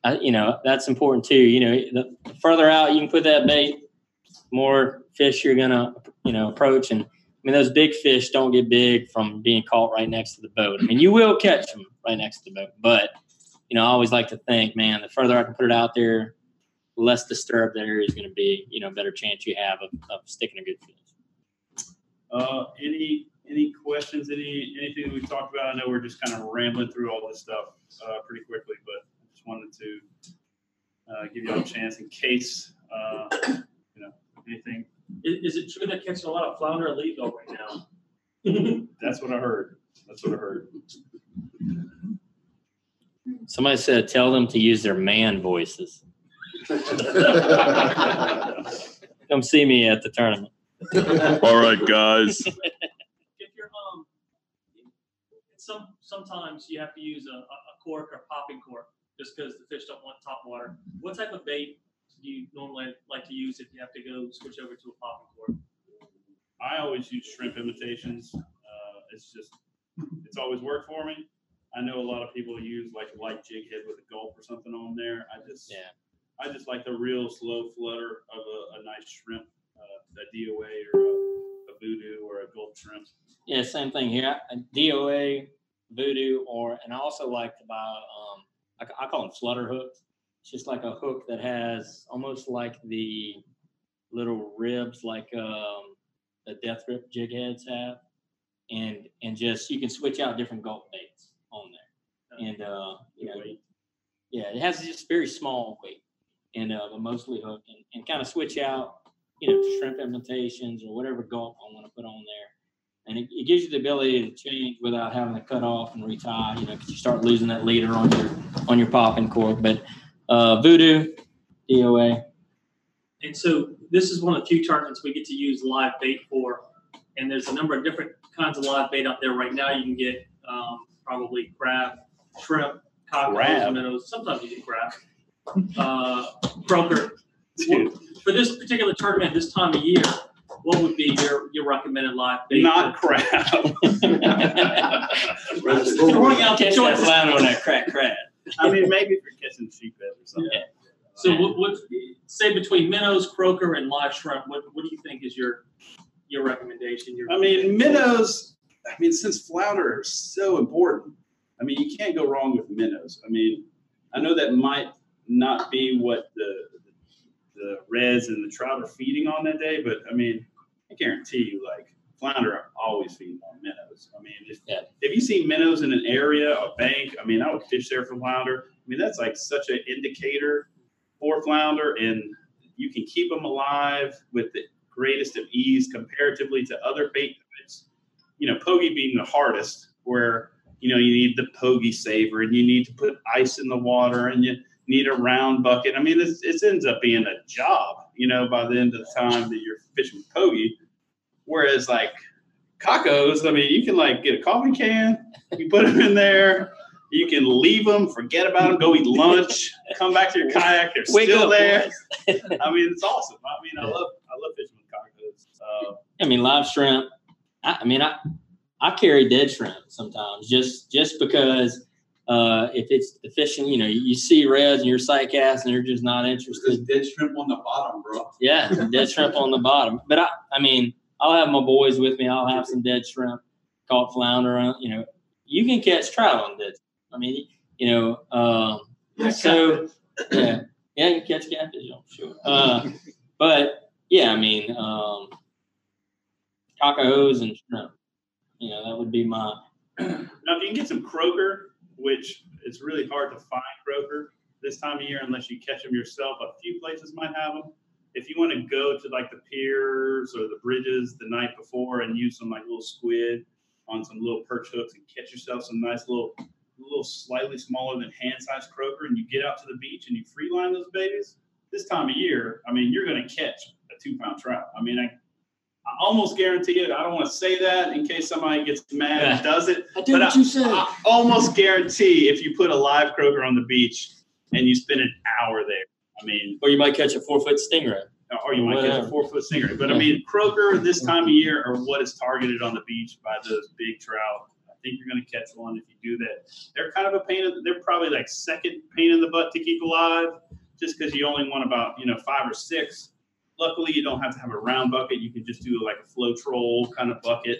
I, you know, that's important too. You know, the further out you can put that bait, more fish you're gonna, you know, approach. And I mean, those big fish don't get big from being caught right next to the boat. I mean, you will catch them right next to the boat, but you know, I always like to think, man, the further I can put it out there, the less disturbed that area is going to be. You know, better chance you have of, of sticking a good fish. Uh, any any questions? Any anything we talked about? I know we're just kind of rambling through all this stuff uh, pretty quickly, but I just wanted to uh, give you all a chance in case uh, you know anything. Is, is it true they're catching a lot of flounder and Leeville right now? That's what I heard. That's what I heard. Somebody said, tell them to use their man voices. come see me at the tournament. All right, guys. If you're some sometimes you have to use a, a a cork or popping cork just because the fish don't want top water. What type of bait do you normally like to use if you have to go switch over to a popping cork? I always use shrimp imitations. Uh, it's just, it's always worked for me. I know a lot of people use like a light jig head with a gulp or something on there. I just, Yeah. I just like the real slow flutter of a, a nice shrimp, uh, a DOA or a, a voodoo or a gulp shrimp. Yeah, same thing here. A DOA, voodoo, or and I also like to buy um I, I call them flutter hooks. It's just like a hook that has almost like the little ribs like um the death grip jig heads have. And and just you can switch out different gulp baits on there. And uh you know, weight. yeah, it has just very small weight and uh but mostly hook and, and kind of switch out, you know, shrimp imitations or whatever gulp I want to put on there and it, it gives you the ability to change without having to cut off and retie. You know, because you start losing that leader on your on your popping cork. But uh, voodoo, DOA, And so this is one of the few tournaments we get to use live bait for. And there's a number of different kinds of live bait out there right now. You can get um, probably crab, shrimp, cockles, Crab? minnows. Sometimes you get crab, uh, croaker. Dude, For this particular tournament, this time of year, what would be your, your recommended live bait? not crab. Throwing out the catch that choices. flounder on that crack crab. I mean, maybe if you're catching sheephead or something. Yeah. So what, what, say between minnows, croaker, and live shrimp, what, what do you think is your, your recommendation? Your I mean, minnows. I mean, since flounder are so important, I mean, you can't go wrong with minnows. I mean, I know that might not be what the the reds and the trout are feeding on that day, but I mean, I guarantee you, like flounder are always feeding on minnows. I mean, if, Yeah. if you see minnows in an area, a bank, I mean, I would fish there for flounder. I mean, that's like such an indicator for flounder, and you can keep them alive with the greatest of ease comparatively to other bait types. You know, pogie being the hardest, where you know you need the pogie saver, and you need to put ice in the water, and you need a round bucket. I mean, it's, it ends up being a job. You know, by the end of the time that you're fishing with pogie, whereas like cocahoes, I mean, you can like get a coffee can, you put them in there. You can leave them, forget about them, go eat lunch, come back to your kayak, they're Wake still up, there. I mean, it's awesome. I mean, I love I love fishing with cocahoes. Uh, I mean, live shrimp. I, I mean, I I carry dead shrimp sometimes just just because uh, if it's the fishing, you know, you see reds and you're sight cast and you're just not interested. There's dead shrimp on the bottom, bro. Yeah, dead shrimp on the bottom. But I, I mean, I'll have my boys with me. I'll have some dead shrimp, caught flounder. On, you know, you can catch trout on dead. I mean, you know, um, so yeah, yeah, you can catch catfish. I'm sure. Uh, but yeah, I mean, um, cocahoes and shrimp. You know, that would be my. now, if you can get some croaker, which it's really hard to find croaker this time of year unless you catch them yourself. A few places might have them. If you want to go to like the piers or the bridges the night before and use some like little squid on some little perch hooks and catch yourself some nice little, little slightly smaller than hand-sized croaker, and you get out to the beach and you free line those babies. This time of year, I mean, you're going to catch a two-pound trout. I mean, I, I almost guarantee it. I don't want to say that in case somebody gets mad and does it. I did But what you said. I almost guarantee if you put a live croaker on the beach and you spend an hour there, I mean, or you might catch a four foot stingray. or you might catch a four foot stingray. But I mean, croaker this time of year are what is targeted on the beach by those big trout. I think you're going to catch one if you do that. They're kind of a pain. In, they're probably like second pain in the butt to keep alive, just because you only want about you know five or six. Luckily, you don't have to have a round bucket. You can just do like a flow troll kind of bucket.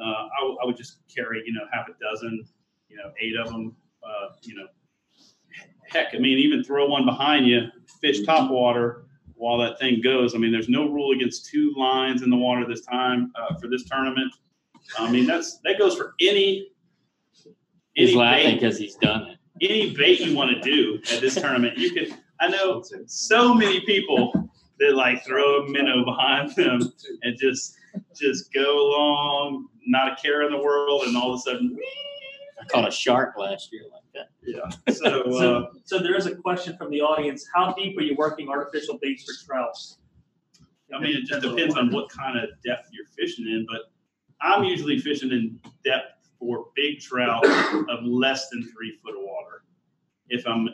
Uh, I, w- I would just carry you know half a dozen, you know eight of them. Uh, you know, heck, I mean even throw one behind you, fish top water while that thing goes. I mean, there's no rule against two lines in the water this time uh, for this tournament. I mean, that's that goes for any He's any laughing because he's done it. any bait you want to do at this tournament. You can. I know so many people that like throw a minnow behind them and just just go along, not a care in the world, and all of a sudden, I caught a shark last year like that. yeah. So, uh, So, so there is a question from the audience. How deep are you working artificial baits for trout? I mean, it just depends on what kind of depth you're fishing in, but I'm usually fishing in depth for big trout of less than three foot of water. If I'm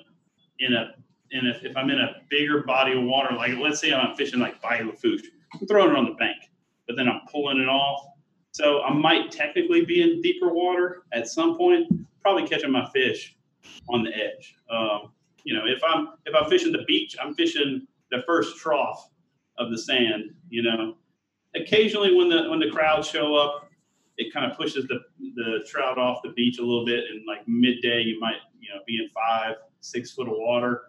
in a, in a, if I'm in a bigger body of water, like let's say I'm fishing like Bayou Lafourche, I'm throwing it on the bank, but then I'm pulling it off. So I might technically be in deeper water at some point, probably catching my fish on the edge. Um, you know, if I'm if I'm fishing the beach, I'm fishing the first trough of the sand. You know, occasionally when the when the crowds show up, it kind of pushes the the trout off the beach a little bit. And like midday, you might you know be in five six foot of water,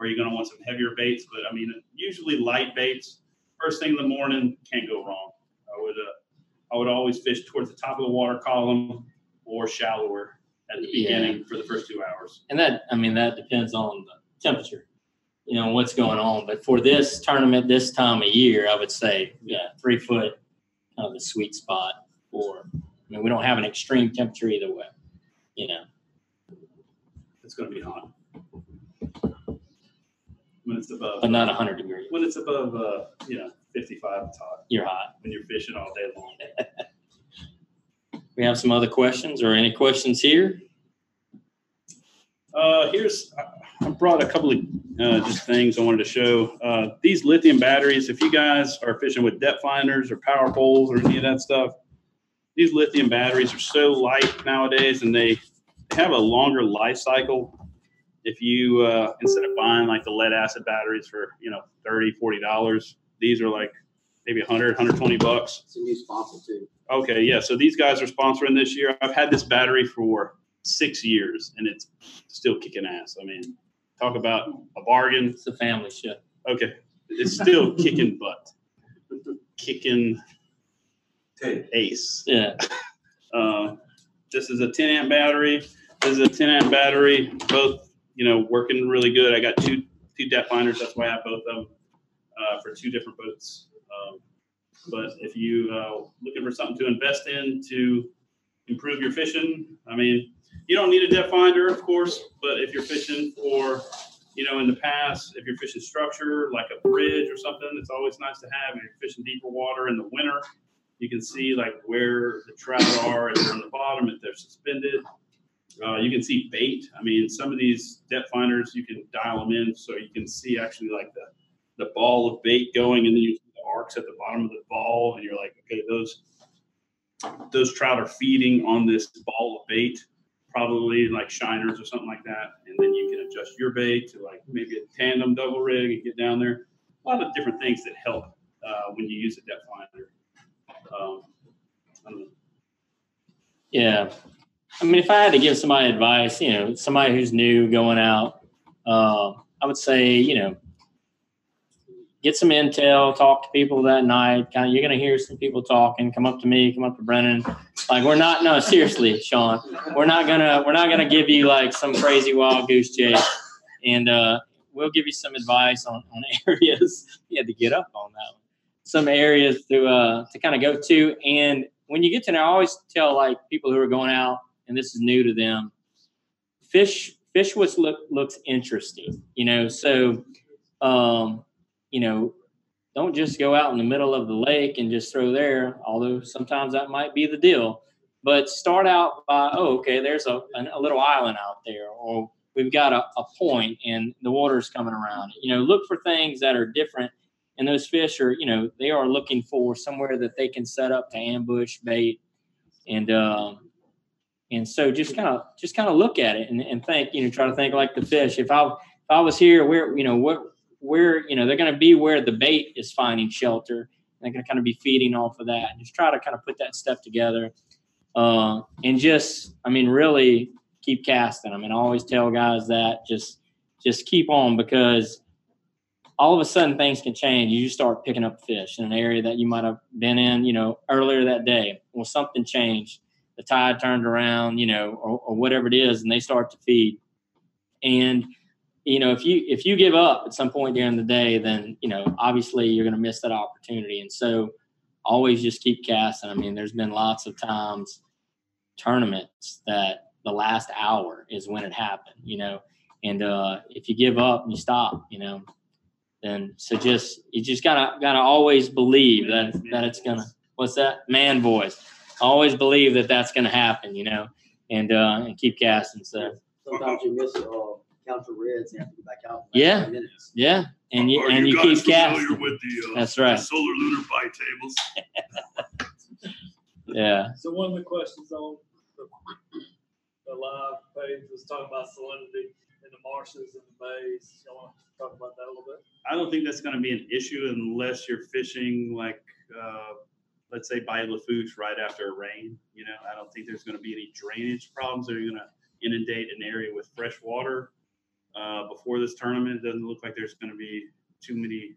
where you're going to want some heavier baits. But I mean, usually light baits. First thing in the morning can't go wrong. I would uh, I would always fish towards the top of the water column or shallower at the Yeah. beginning for the first two hours. And that, I mean, that depends on the temperature, you know, what's going on. But for this tournament, this time of year, I would say, yeah, three foot, kind of the sweet spot. For, I mean, we don't have an extreme temperature either way, you know. It's going to be hot when it's above. but not 100 degrees. when it's above, uh, you know, 55. It's hot You're hot. when you're fishing all day long. We have some other questions or any questions here? Uh, here's I- I brought a couple of uh, just things I wanted to show. Uh, these lithium batteries. If you guys are fishing with depth finders or power poles or any of that stuff, these lithium batteries are so light nowadays, and they have a longer life cycle. If you uh, instead of buying like the lead acid batteries for you know 30 40 dollars, these are like maybe 100 120 bucks. It's a new sponsor too. Okay, yeah. So these guys are sponsoring this year. I've had this battery for six years, and it's still kicking ass. I mean, talk about a bargain. It's a family show. Okay, it's still kicking butt, kicking ace. Yeah. Uh, this is a 10 amp battery. This is a 10 amp battery. Both, you know, working really good. I got two two depth finders. That's why I have both of them uh, for two different boats. Um, but if you uh, looking for something to invest in to improve your fishing, I mean, you don't need a depth finder, of course. But if you're fishing for, you know, in the past, if you're fishing structure like a bridge or something, it's always nice to have. If you're fishing deeper water in the winter, you can see like where the trout are if they're on the bottom, if they're suspended. Uh, you can see bait. I mean, some of these depth finders, you can dial them in so you can see actually like the, the ball of bait going, and then you see the arcs at the bottom of the ball, and you're like, okay, those those trout are feeding on this ball of bait, probably like shiners or something like that. And then you can adjust your bait to like maybe a tandem double rig and get down there. A lot of different things that help uh, when you use a depth finder. Um. Yeah. I mean, if I had to give somebody advice, you know, somebody who's new going out, uh, I would say, you know, get some intel, talk to people that night. Kind of, you're going to hear some people talking. Come up to me, come up to Brennan. Like, we're not, no, seriously, Sean, we're not gonna, we're not gonna give you like some crazy wild goose chase, and uh, we'll give you some advice on, on areas. You had to get up on that one. Some areas to uh, to kind of go to, and when you get to there, I always tell like people who are going out, and this is new to them, fish fish look looks interesting. You know, so um, you know, don't just go out in the middle of the lake and just throw there. Although sometimes that might be the deal, but start out by oh, okay, there's a a little island out there, or we've got a, a point and the water's coming around. You know, look for things that are different. And those fish are, you know, they are looking for somewhere that they can set up to ambush bait, and um, and so just kind of just kind of look at it and, and think, you know, try to think like the fish. If I if I was here, where you know what where you know they're going to be where the bait is finding shelter. They're going to kind of be feeding off of that. And Just try to kind of put that stuff together, uh, and just I mean really keep casting. I mean I always tell guys that just just keep on because all of a sudden things can change. You start picking up fish in an area that you might have been in, you know, earlier that day. Well, something changed. The tide turned around, you know, or, or whatever it is, and they start to feed. And you know, if you if you give up at some point during the day, then you know, obviously you're going to miss that opportunity. And so, always just keep casting. I mean, there's been lots of times tournaments that the last hour is when it happened. You know, and uh, if you give up and you stop, you know, then so just you just gotta gotta always believe that that it's gonna. What's that? Man voice. Always believe that that's gonna happen. You know, and uh, and keep casting. So Sometimes you miss, uh, count your reds and have to go back out. Yeah. minutes. yeah, and you Are and you guys keep casting. with the, uh, That's right. the solar lunar bite tables? Yeah. So one of the questions on the, the live page was talking about salinity in the marshes and the bays. Y'all want to talk about that a little bit? I don't think that's going to be an issue unless you're fishing like, uh, let's say Bayou Lafourche right after a rain. You know, I don't think there's going to be any drainage problems that are going to inundate an area with fresh water. Uh, before this tournament, it doesn't look like there's going to be too many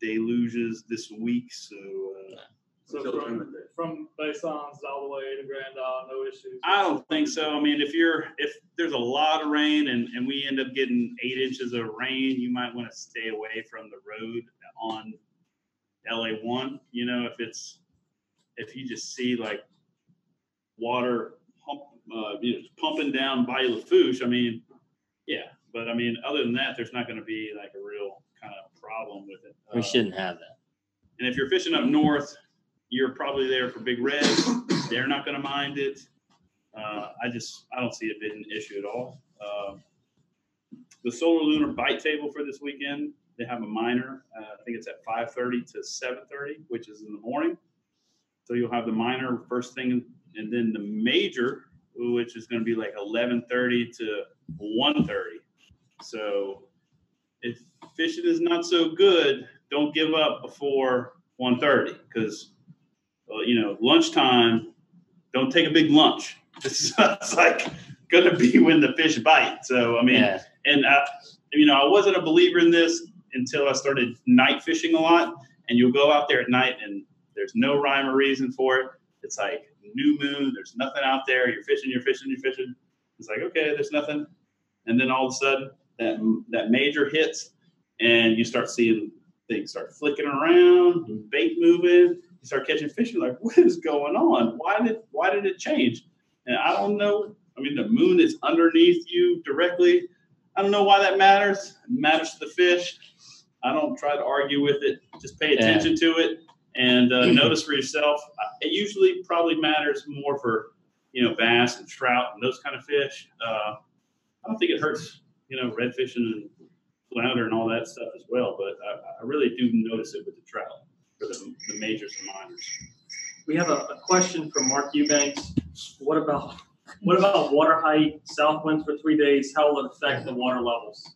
deluges this week. So uh, So from, from Basons all the way to Grand Isle, no issues? I don't think so. I mean, if you're if there's a lot of rain and, and we end up getting eight inches of rain, you might want to stay away from the road on LA one. You know, if it's if you just see like water pump, uh, you know, pumping down by Lafourche, I mean, yeah. But I mean, other than that, there's not going to be like a real kind of problem with it. We Uh, shouldn't have that. and if you're fishing up north, you're probably there for big red. They're not going to mind it. Uh, I just I don't see it being an issue at all. Uh, the solar lunar bite table for this weekend, they have a minor. Uh, I think it's at 5:30 to 7:30, which is in the morning. So you'll have the minor first thing, and then the major, which is going to be like 11:30 to 1:30. So if fishing is not so good, don't give up before 1.30 because uh, you know lunchtime don't take a big lunch it's, it's like gonna be when the fish bite so i mean Yeah. and I, you know i wasn't a believer in this until i started night fishing a lot and you'll go out there at night and there's no rhyme or reason for it it's like new moon there's nothing out there you're fishing you're fishing you're fishing it's like okay there's nothing and then all of a sudden that that major hits and you start seeing things start flicking around, bait moving. You start catching fish. You're like, what is going on? Why did why did it change? And I don't know. I mean, the moon is underneath you directly. I don't know why that matters. It matters to the fish. I don't try to argue with it. Just pay Yeah. attention to it and uh, notice for yourself. It usually probably matters more for you know bass and trout and those kind of fish. Uh, I don't think it hurts you know redfish and flounder and all that stuff as well. But I, I really do notice it with the trout for the, the majors and minors. We have a, a question from Mark Eubanks. What about what about water height, south winds for three days? How will it affect the water levels?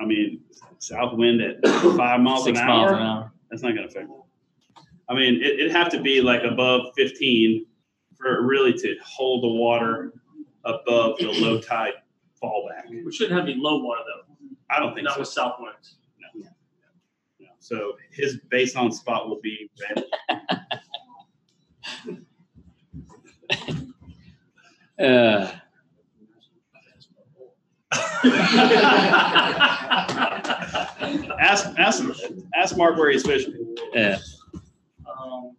I mean, south wind at five miles Six an miles hour. an hour. That's not going to affect it. I mean, it, it'd have to be like above 15 for it really to hold the water above the low tide fallback. We shouldn't have any low water though, I don't think not so. with south winds. No. So his base on spot will be red. Uh, ask ask ask Mark where he's fishing. yeah. Um,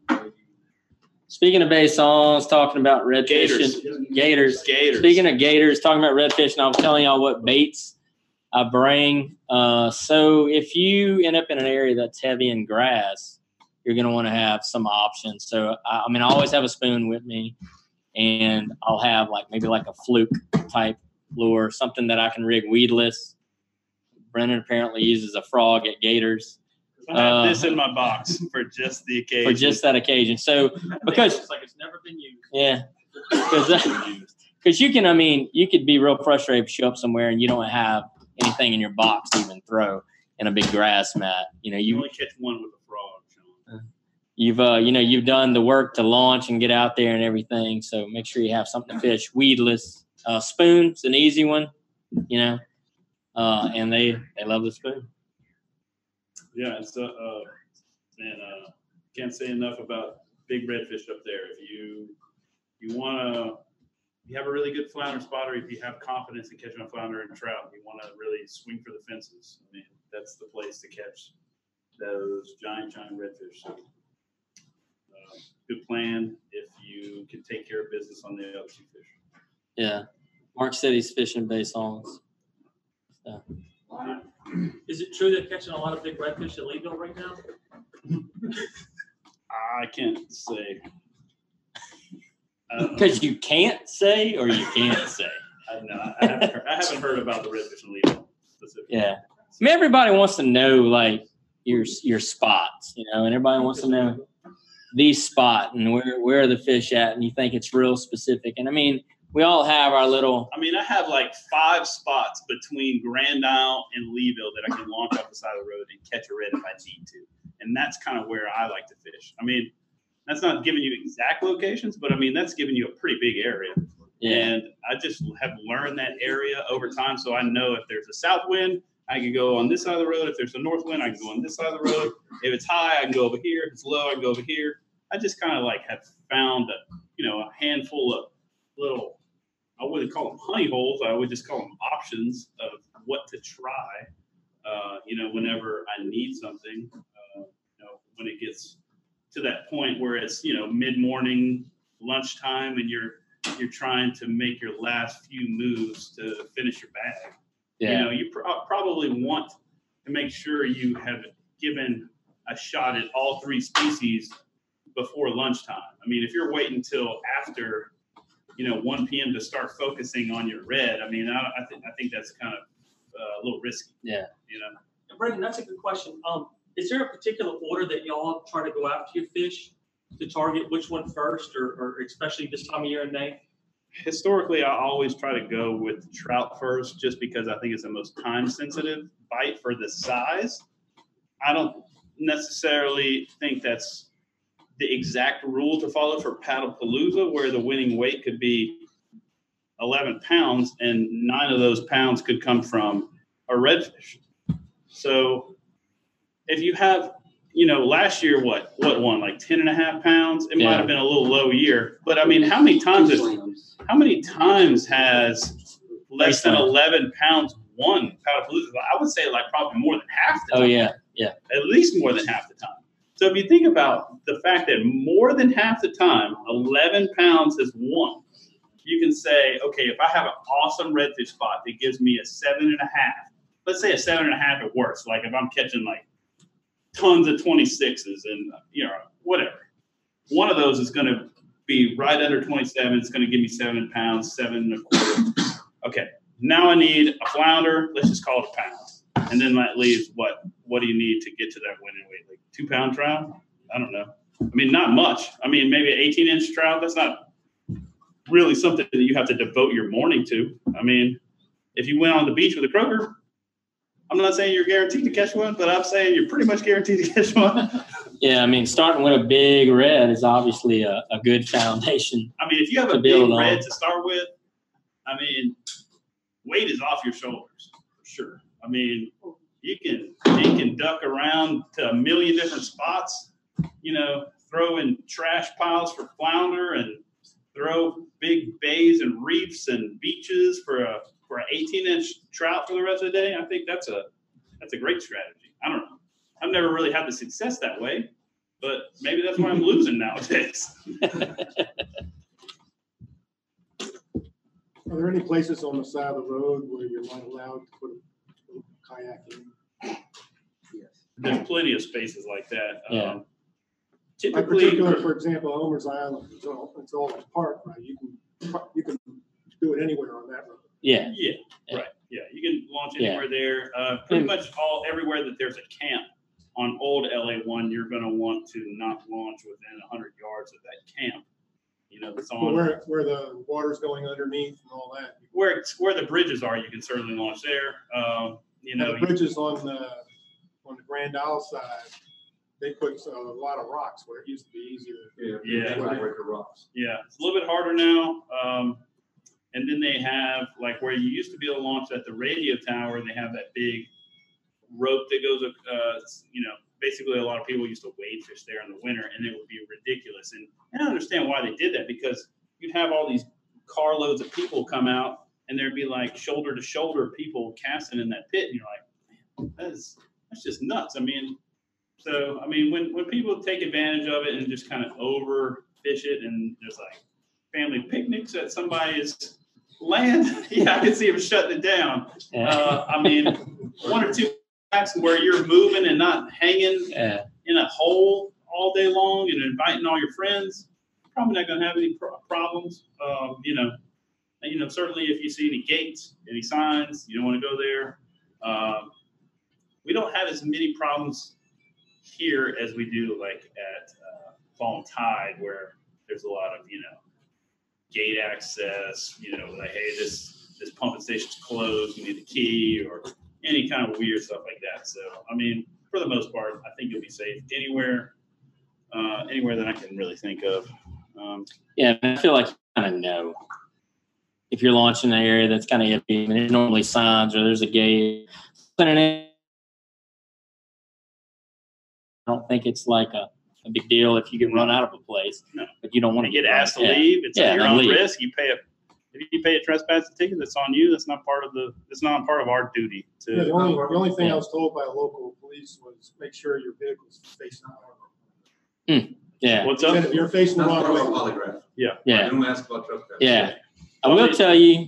Speaking of bay songs, talking about redfish Gators. and gators. Gators. Speaking of gators, talking about redfish, and I was telling y'all what baits I bring. Uh, so if you end up in an area that's heavy in grass, you're going to want to have some options. So I, I mean, I always have a spoon with me, and I'll have like maybe like a fluke type lure, something that I can rig weedless. Brennan apparently uses a frog at gators I have Uh, this in my box for just the occasion. for just that occasion. So Because- it's like it's never been used. yeah, because you can. I mean, you could be real frustrated if you show up somewhere and you don't have anything in your box to even throw in a big grass mat. You know, you you only catch one with a frog, Sean. you've uh, you know you've done the work to launch and get out there and everything. So make sure you have something to fish. Weedless uh, spoon's an easy one. You know, uh, and they they love the spoon. Yeah, it's uh, uh man, uh, can't say enough about big redfish up there. If you you want to, you have a really good flounder spotter. If you have confidence in catching a flounder and trout, you want to really swing for the fences. I mean, that's the place to catch those giant, giant redfish. So, uh, good plan if you can take care of business on the other two fish. Yeah, Mark said he's fishing bay songs. So, Is it true they're catching a lot of big redfish at Leeville right now? I can't say. Um, I don't know. Because you can't say or you can't say. I, no, I haven't heard, I haven't heard about the redfish and Leeville specifically. Yeah. I mean, everybody wants to know like your your spots, you know, and everybody wants to know these spot and where where are the fish at, and you think it's real specific. And I mean, we all have our little I mean, I have like five spots between Grand Isle and Leeville that I can launch off the side of the road and catch a red if I need to. And that's kind of where I like to fish. I mean, that's not giving you exact locations, but I mean, that's giving you a pretty big area. yeah. And I just have learned that area over time. So I know if there's a south wind, I can go on this side of the road. If there's a north wind, I can go on this side of the road. If it's high, I can go over here. If it's low, I can go over here. I just kind of like have found a, you know, a handful of little, I wouldn't call them honey holes. I would just call them options of what to try, uh, you know, whenever I need something, uh, you know, when it gets to that point where it's, you know, mid morning, lunchtime, and you're, you're trying to make your last few moves to finish your bag. Yeah. You know, you pro- probably want to make sure you have given a shot at all three species before lunchtime. I mean, if you're waiting until after, you know, 1 p.m. to start focusing on your red, I mean, I, I think I think that's kind of uh, a little risky. Yeah. You know, Brendan, that's a good question. Um, is there a particular order that y'all try to go after your fish to target which one first, or, or especially this time of year in May? historically, I always try to go with trout first, just because I think it's the most time sensitive bite for the size. I don't necessarily think that's the exact rule to follow for Paddlepalooza, where the winning weight could be 11 pounds, and nine of those pounds could come from a redfish. So if you have, you know, last year, what, what won, like 10 and a half pounds? It might have been a little low year, but I mean, how many times has how many times has less than 11 pounds won Paddlepalooza? I would say like probably more than half the oh, time. Oh yeah. Yeah. At least more than half the time. So if you think about the fact that more than half the time, 11 pounds has won, you can say, okay, if I have an awesome redfish spot that gives me a seven and a half, let's say a seven and a half at worst, like if I'm catching like tons of 26s and, you know, whatever. One of those is going to be right under 27. It's going to give me seven pounds, seven and a quarter. Okay, now I need a flounder. Let's just call it a pound. And then that leaves what? What do you need to get to that winning weight? Like two pound trout? I don't know. I mean, not much. I mean, maybe an 18 inch trout. That's not really something that you have to devote your morning to. I mean, if you went on the beach with a croaker, I'm not saying you're guaranteed to catch one, but I'm saying you're pretty much guaranteed to catch one. Yeah. I mean, starting with a big red is obviously a, a good foundation. I mean, if you have a big build on. red to start with, I mean, weight is off your shoulders. I mean, you can dink and duck around to a million different spots. You know, throw in trash piles for flounder and throw big bays and reefs and beaches for a for an 18 inch trout for the rest of the day. I think that's a that's a great strategy. I don't know. I've never really had the success that way, but maybe that's why I'm losing nowadays. Are there any places on the side of the road where you're not allowed to put a kayak in? Yes. There's plenty of spaces like that. Yeah. Um, Like typically, particular, for example, Homer's Island, it's all, it's all a park, right? You can, you can do it anywhere on that road. Yeah. yeah, Yeah. right. Yeah, you can launch Yeah. anywhere there. Uh, pretty Hmm. much all everywhere that there's a camp on old LA one, you're going to want to not launch within 100 yards of that camp. You know, that's But on where, where the water's going underneath and all that. where it's, where the bridges are. You can certainly launch there. Um, you know, the you- bridges on the, on the Grand Isle side, they put a lot of rocks where it used to be easier. Yeah. Breaker rocks. Yeah, it's a little bit harder now. Um, and then they have like where you used to be able to launch at the radio tower. They have that big rope that goes, uh, you know, basically a lot of people used to wade fish there in the winter, and it would be ridiculous. And I don't understand why they did that because you'd have all these carloads of people come out, and there'd be like shoulder to shoulder people casting in that pit, and you're like, man, that's that's just nuts. I mean, so I mean, when when people take advantage of it and just kind of overfish it, and there's like family picnics at somebody's land, yeah, I can see them shutting it down. Yeah. Uh, I mean, one or two packs where you're moving and not hanging Yeah. in a hole all day long and inviting all your friends, probably not going to have any pro- problems. Um, you know, and, you know, certainly if you see any gates, any signs, you don't want to go there. Um, we don't have as many problems here as we do like at uh, Fall and Tide, where there's a lot of you know gate access. You know, like hey, this this pumping station's closed, we need a key, or any kind of weird stuff like that. So, I mean, for the most part, I think you'll be safe anywhere, uh, anywhere that I can really think of. Um, Yeah, I feel like you kind of know if you're launching an area that's kind of iffy. I mean, there's normally signs or there's a gate. But in it- I don't think it's like a, a big deal if you get run out of a place. No. But you don't want to you get asked to yeah. leave, it's Yeah, at your own leave. risk. You pay a if you pay a trespassing ticket, that's on you. That's not part of the. It's not part of our duty to. Yeah, the only, the only thing Yeah. I was told by the local police was make sure your vehicle's facing the wrong way. Hmm, yeah, What's up? If you're facing the Not wrong way, polygraph. yeah. They don't ask about trespass. Yeah. I will tell you,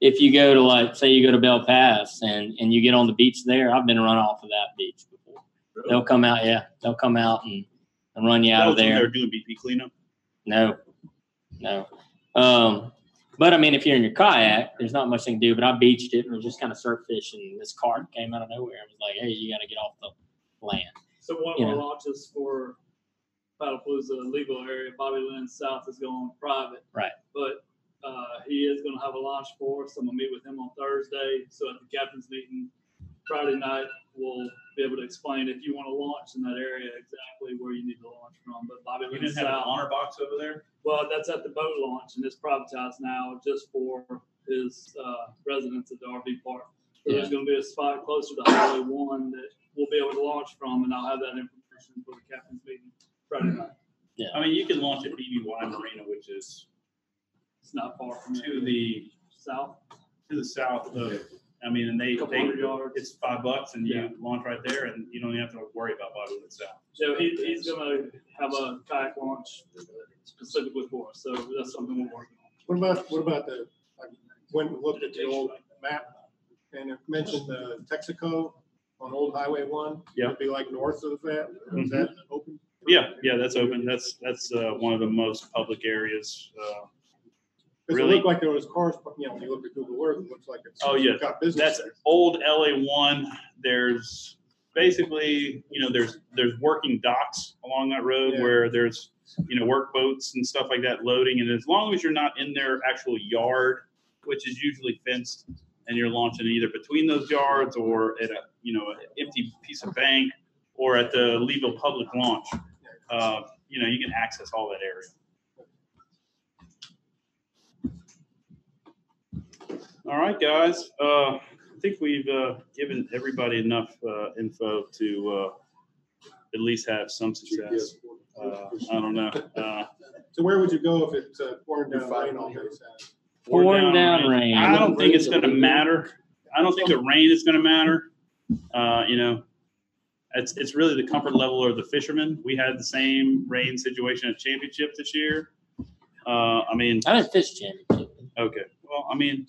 if you go to like, say you go to Belle Pass and, and you get on the beach there, I've been run off of that beach before. They'll come out, yeah, they'll come out and, and run you That out of was when there. They're doing BP cleanup. No, no. Um, but I mean, if you're in your kayak, there's not much they can do. But I beached it and was just kind of surf fishing. This cart came out of nowhere and was like, "Hey, you got to get off the land." So one You of our know. launches for Paddlepalooza legal area, Bobby Lynn South is going private. Right. But uh, he is going to have a launch for us. I'm going to meet with him on Thursday. So at the captain's meeting Friday night, we'll be able to explain if you want to launch in that area exactly where you need to launch from. But Bobby You Lynn didn't have an honor box over there. well, that's at the boat launch and it's privatized now just for his uh, residents at the RV park. So there's going to be a spot closer to Highway One that we'll be able to launch from, and I'll have that information for the captain's meeting Friday night. Yeah, I mean, you can launch at BBY Marina, which is It's not far from to the South. to the south of. I mean, and they, Couple they hundred yards. it's five bucks, and Yeah. you launch right there, and you don't even have to worry about Bobby Wood South. So he, he's going to have a kayak launch specifically for us. So that's something we're working on. what about, what about the, I went and looked at the old map and it mentioned the Texaco on Old Highway one. Yeah. It'd be like north of that, is that open? Yeah, yeah, that's open. That's that's uh, one of the most public areas. Uh, Cause it Really? looked like there was cars, you know, when you look at Google Earth, it looks like it's. Oh, yeah. Got business that's there. old LA one. There's basically, you know, there's there's working docks along that road Yeah. where there's you know work boats and stuff like that loading, and as long as you're not in their actual yard, which is usually fenced, and you're launching either between those yards or at a you know an empty piece of bank or at the Leeville public launch, uh, you know, you can access all that area. All right, guys. Uh, I think we've uh, given everybody enough uh, info to uh, at least have some success. Uh, I don't know. Uh, So where would you go if it's uh, pouring down rain all day? Saturday? Pouring down rain. I don't think it's going to matter. I don't think the rain is going to matter. Uh, you know, it's it's really the comfort level of the fishermen. We had the same rain situation at championship this year. Uh, I mean, I didn't fish championship. Okay. Well, I mean,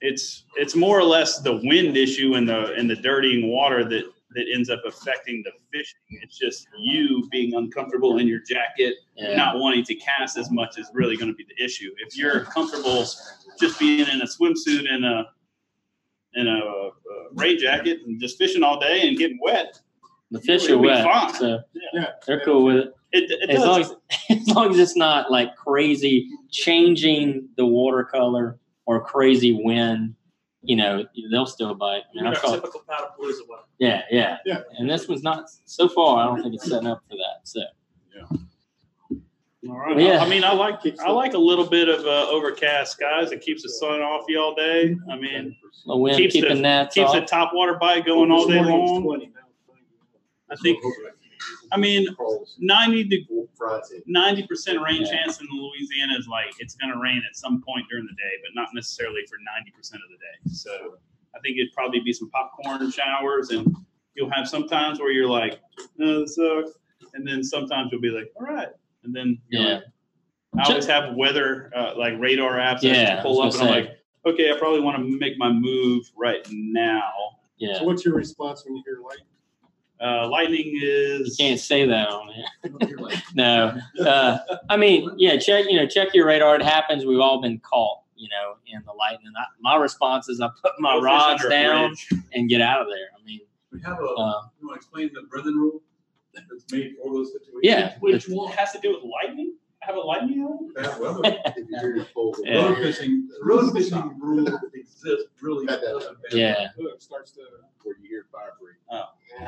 it's it's more or less the wind issue and the and the dirtying water that that ends up affecting the fishing. It's just you being uncomfortable in your jacket, Yeah. not wanting to cast as much is really going to be the issue. If you're comfortable just being in a swimsuit and a in a, uh rain jacket and just fishing all day and getting wet, The fish are wet, fine. so Yeah. they're cool with it. it, it As does. long as, as long as it's not like crazy changing the watercolor or crazy wind, you know, they'll still bite. I mean, Our I've caught, typical Paddlepalooza weather. yeah, yeah, Yeah. And this one's not so far. I don't think it's setting up for that. So Yeah. All right. Yeah. I mean, I like I like a little bit of uh, overcast skies. It keeps the sun off you all day. I mean, the wind Keeps keeping the- gnats keeps off. the top water bite going all day This morning it was long. 20, 20. I think. I mean, 90 to 90 percent rain Yeah. chance in Louisiana is like it's going to rain at some point during the day, but not necessarily for ninety percent of the day. So I think it'd probably be some popcorn showers, and you'll have some times where you're like, "No, this sucks," and then sometimes you'll be like, "All right," and then Yeah. like, I always have weather uh, like radar apps that I Yeah, to pull up, was and I'm like, okay, I probably want to make my move right now. Yeah, So what's your response when you hear light? Uh, lightning is. you is. can't say that on it. no, uh, I mean, yeah, check you know check your radar. It happens. We've all been caught, you know, in the lightning. I, my response is I put my Go rods down and get out of there. I mean, We have a, uh, you want to explain the Brendan rule that's made for those situations? yeah, Which one has to do with lightning? Have a lightning element? Bad weather. If you hear it full. Yeah. Road fishing, road fishing rule exists really. Had that. doesn't have- yeah. It starts to, Where you hear fire break. Oh.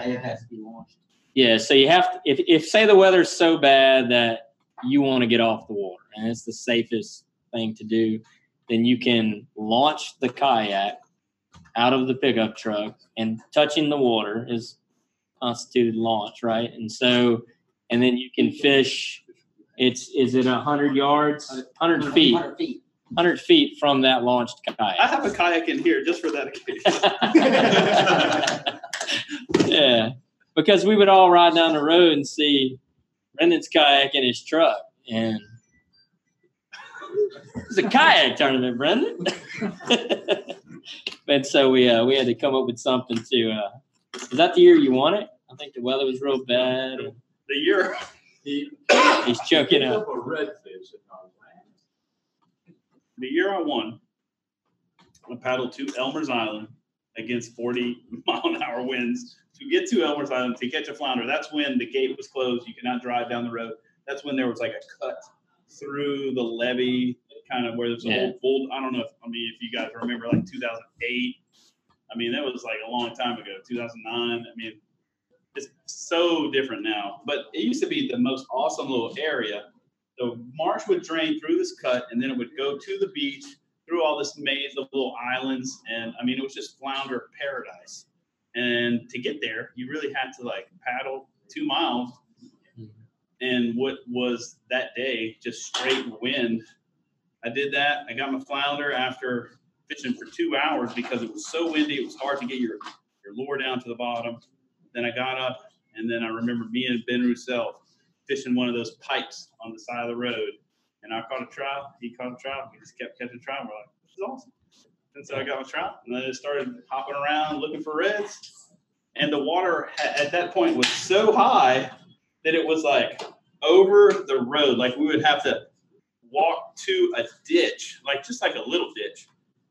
It has to be launched. Yeah, so you have to if if say the weather's so bad that you want to get off the water and it's the safest thing to do, then you can launch the kayak out of the pickup truck and touching the water is constituted launch, right? And so and then you can fish it's is it a hundred yards? Hundred feet. Hundred feet. Hundred feet from that launched kayak. I have a kayak in here just for that occasion. yeah, because we would all ride down the road and see Brendan's kayak in his truck, and it's a kayak tournament, Brendan. and so we uh, we had to come up with something to. Uh, is that the year you won it? I think the weather was real bad. The year, He- he's choking up. up a redfish in the year I won, I paddled to Elmer's Island against 40 mile an hour winds to get to Elmer's Island to catch a flounder. That's when the gate was closed. You cannot drive down the road. That's when there was like a cut through the levee, kind of where there's a Yeah. whole fold. I don't know if, I mean, if you guys remember like 2008. I mean, that was like a long time ago, 2009. I mean, it's so different now, but it used to be the most awesome little area. The marsh would drain through this cut and then it would go to the beach through all this maze of little islands and i mean it was just flounder paradise. And to get there you really had to like paddle two miles. And what was that day just straight wind. I did that i got my flounder after fishing for two hours because it was so windy it was hard to get your your lure down to the bottom then i got up and then i remember me and ben roussel fishing one of those pipes on the side of the road. And I caught a trout. He caught a trout. We just kept catching trout. We're like, this is awesome. And so I got my trout, and then I just started hopping around looking for reds. And the water at that point was so high that it was like over the road. Like we would have to walk to a ditch, like just like a little ditch.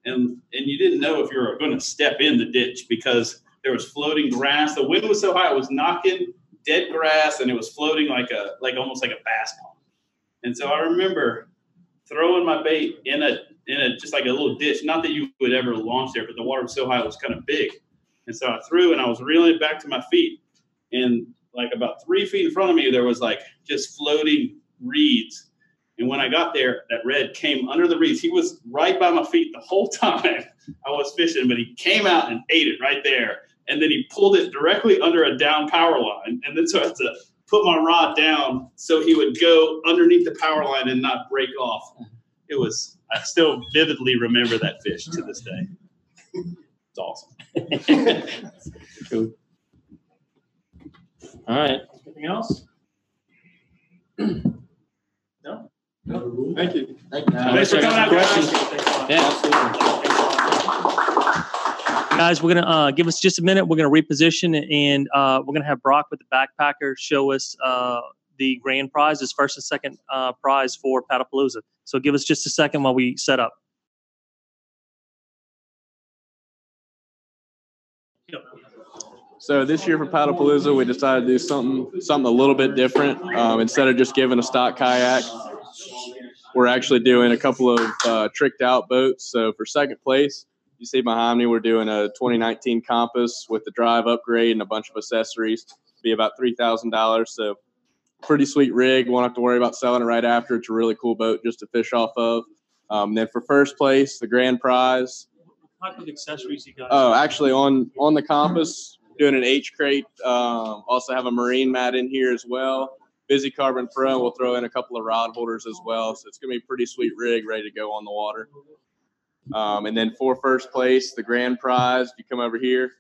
And and you didn't know if you were going to step in the ditch because there was floating grass. The wind was so high it was knocking dead grass and it was floating like a like almost like a bass pond. And so I remember throwing my bait in a in a just like a little ditch. Not that you would ever launch there, but the water was so high it was kind of big. And so I threw and I was reeling it back to my feet. And like about three feet in front of me, there was like just floating reeds. And when I got there, that red came under the reeds. He was right by my feet the whole time I was fishing, but he came out and ate it right there and then he pulled it directly under a down power line. And then so I had to put my rod down so he would go underneath the power line and not break off. It was, I still vividly remember that fish to this day. It's awesome. cool. All right. Anything else? no? No. thank you. Thank you. Thanks for coming out, guys. Questions? Yeah, Guys, we're gonna uh, give us just a minute. We're gonna reposition and uh, we're gonna have Brock with the backpacker show us uh, the grand prize, his first and second uh, prize for Paddlepalooza. So give us just a second while we set up. So this year for Paddlepalooza, we decided to do something something a little bit different. Um, instead of just giving a stock kayak, we're actually doing a couple of uh, tricked out boats. So for second place, you see behind me, we're doing a 2019 Compass with the drive upgrade and a bunch of accessories. Be about three thousand dollars. So pretty sweet rig. Won't have to worry about selling it right after. It's a really cool boat just to fish off of. Um, then for first place, the grand prize. What type of accessories you guys? Oh, actually, on on the compass, doing an H crate. Um, also have a marine mat in here as well. Busy Carbon Pro. We'll throw in a couple of rod holders as well. So it's gonna be a pretty sweet rig, ready to go on the water. Um, and then for first place, the grand prize. If you come over here,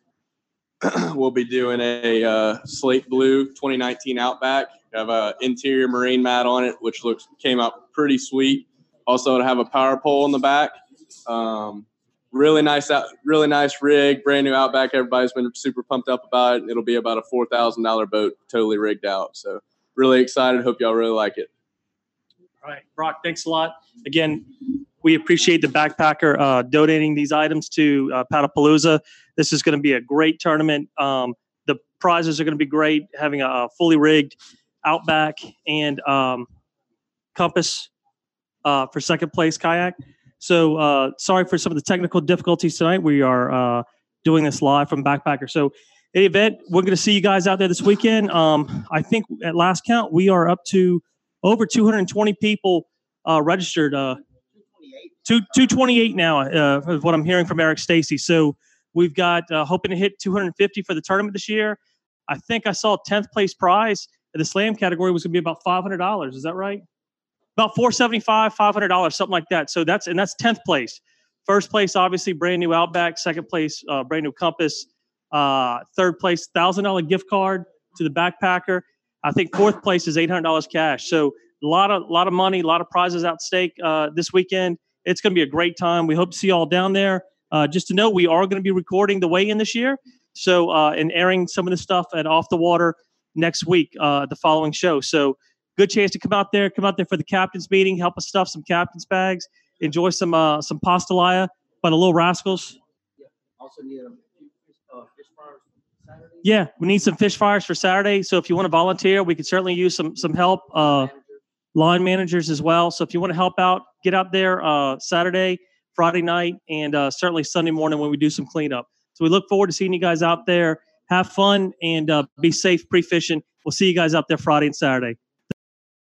we'll be doing a uh, slate blue 2019 Outback. Have a interior marine mat on it, which looks came out pretty sweet. Also, to have a power pole in the back. Um, really nice out, really nice rig, brand new Outback. Everybody's been super pumped up about it. It'll be about a four thousand dollar boat, totally rigged out. So really excited. Hope y'all really like it. All right, Brock, thanks a lot. Again, we appreciate the backpacker uh, donating these items to uh, Paddlepalooza. This is going to be a great tournament. Um, the prizes are going to be great, having a, fully rigged Outback and um, Compass uh, for second place kayak. So uh, sorry for some of the technical difficulties tonight. We are uh, doing this live from Backpacker. So in the event, we're going to see you guys out there this weekend. Um, I think at last count, we are up to over 220 people uh, registered. Uh, two, 228 now, uh, is what I'm hearing from Eric Stacy. So we've got uh, hoping to hit 250 for the tournament this year. I think I saw 10th place prize in the slam category was going to be about $500. Is that right? About 475, $500, something like that. So that's and that's 10th place. First place, obviously, brand new Outback. Second place, uh, brand new Compass. Uh, third place, thousand dollar gift card to the backpacker. I think fourth place is eight hundred dollars cash. So a lot of lot of money, a lot of prizes at stake uh, this weekend. It's going to be a great time. We hope to see you all down there. Uh, just to know, we are going to be recording the weigh-in this year, so uh, and airing some of the stuff at Off the Water next week, uh, the following show. So good chance to come out there, come out there for the captains meeting, help us stuff some captains bags, enjoy some uh, some pastalaya by the Little Rascals. Yeah, Also need a uh, fish fryers Saturday. Yeah, we need some fish fires for Saturday. So if you want to volunteer, we could certainly use some some help. Uh, line managers as well. So if you want to help out, get out there uh, Saturday, Friday night, and uh, certainly Sunday morning when we do some cleanup. So we look forward to seeing you guys out there. Have fun and uh, be safe pre fishing. We'll see you guys out there Friday and Saturday.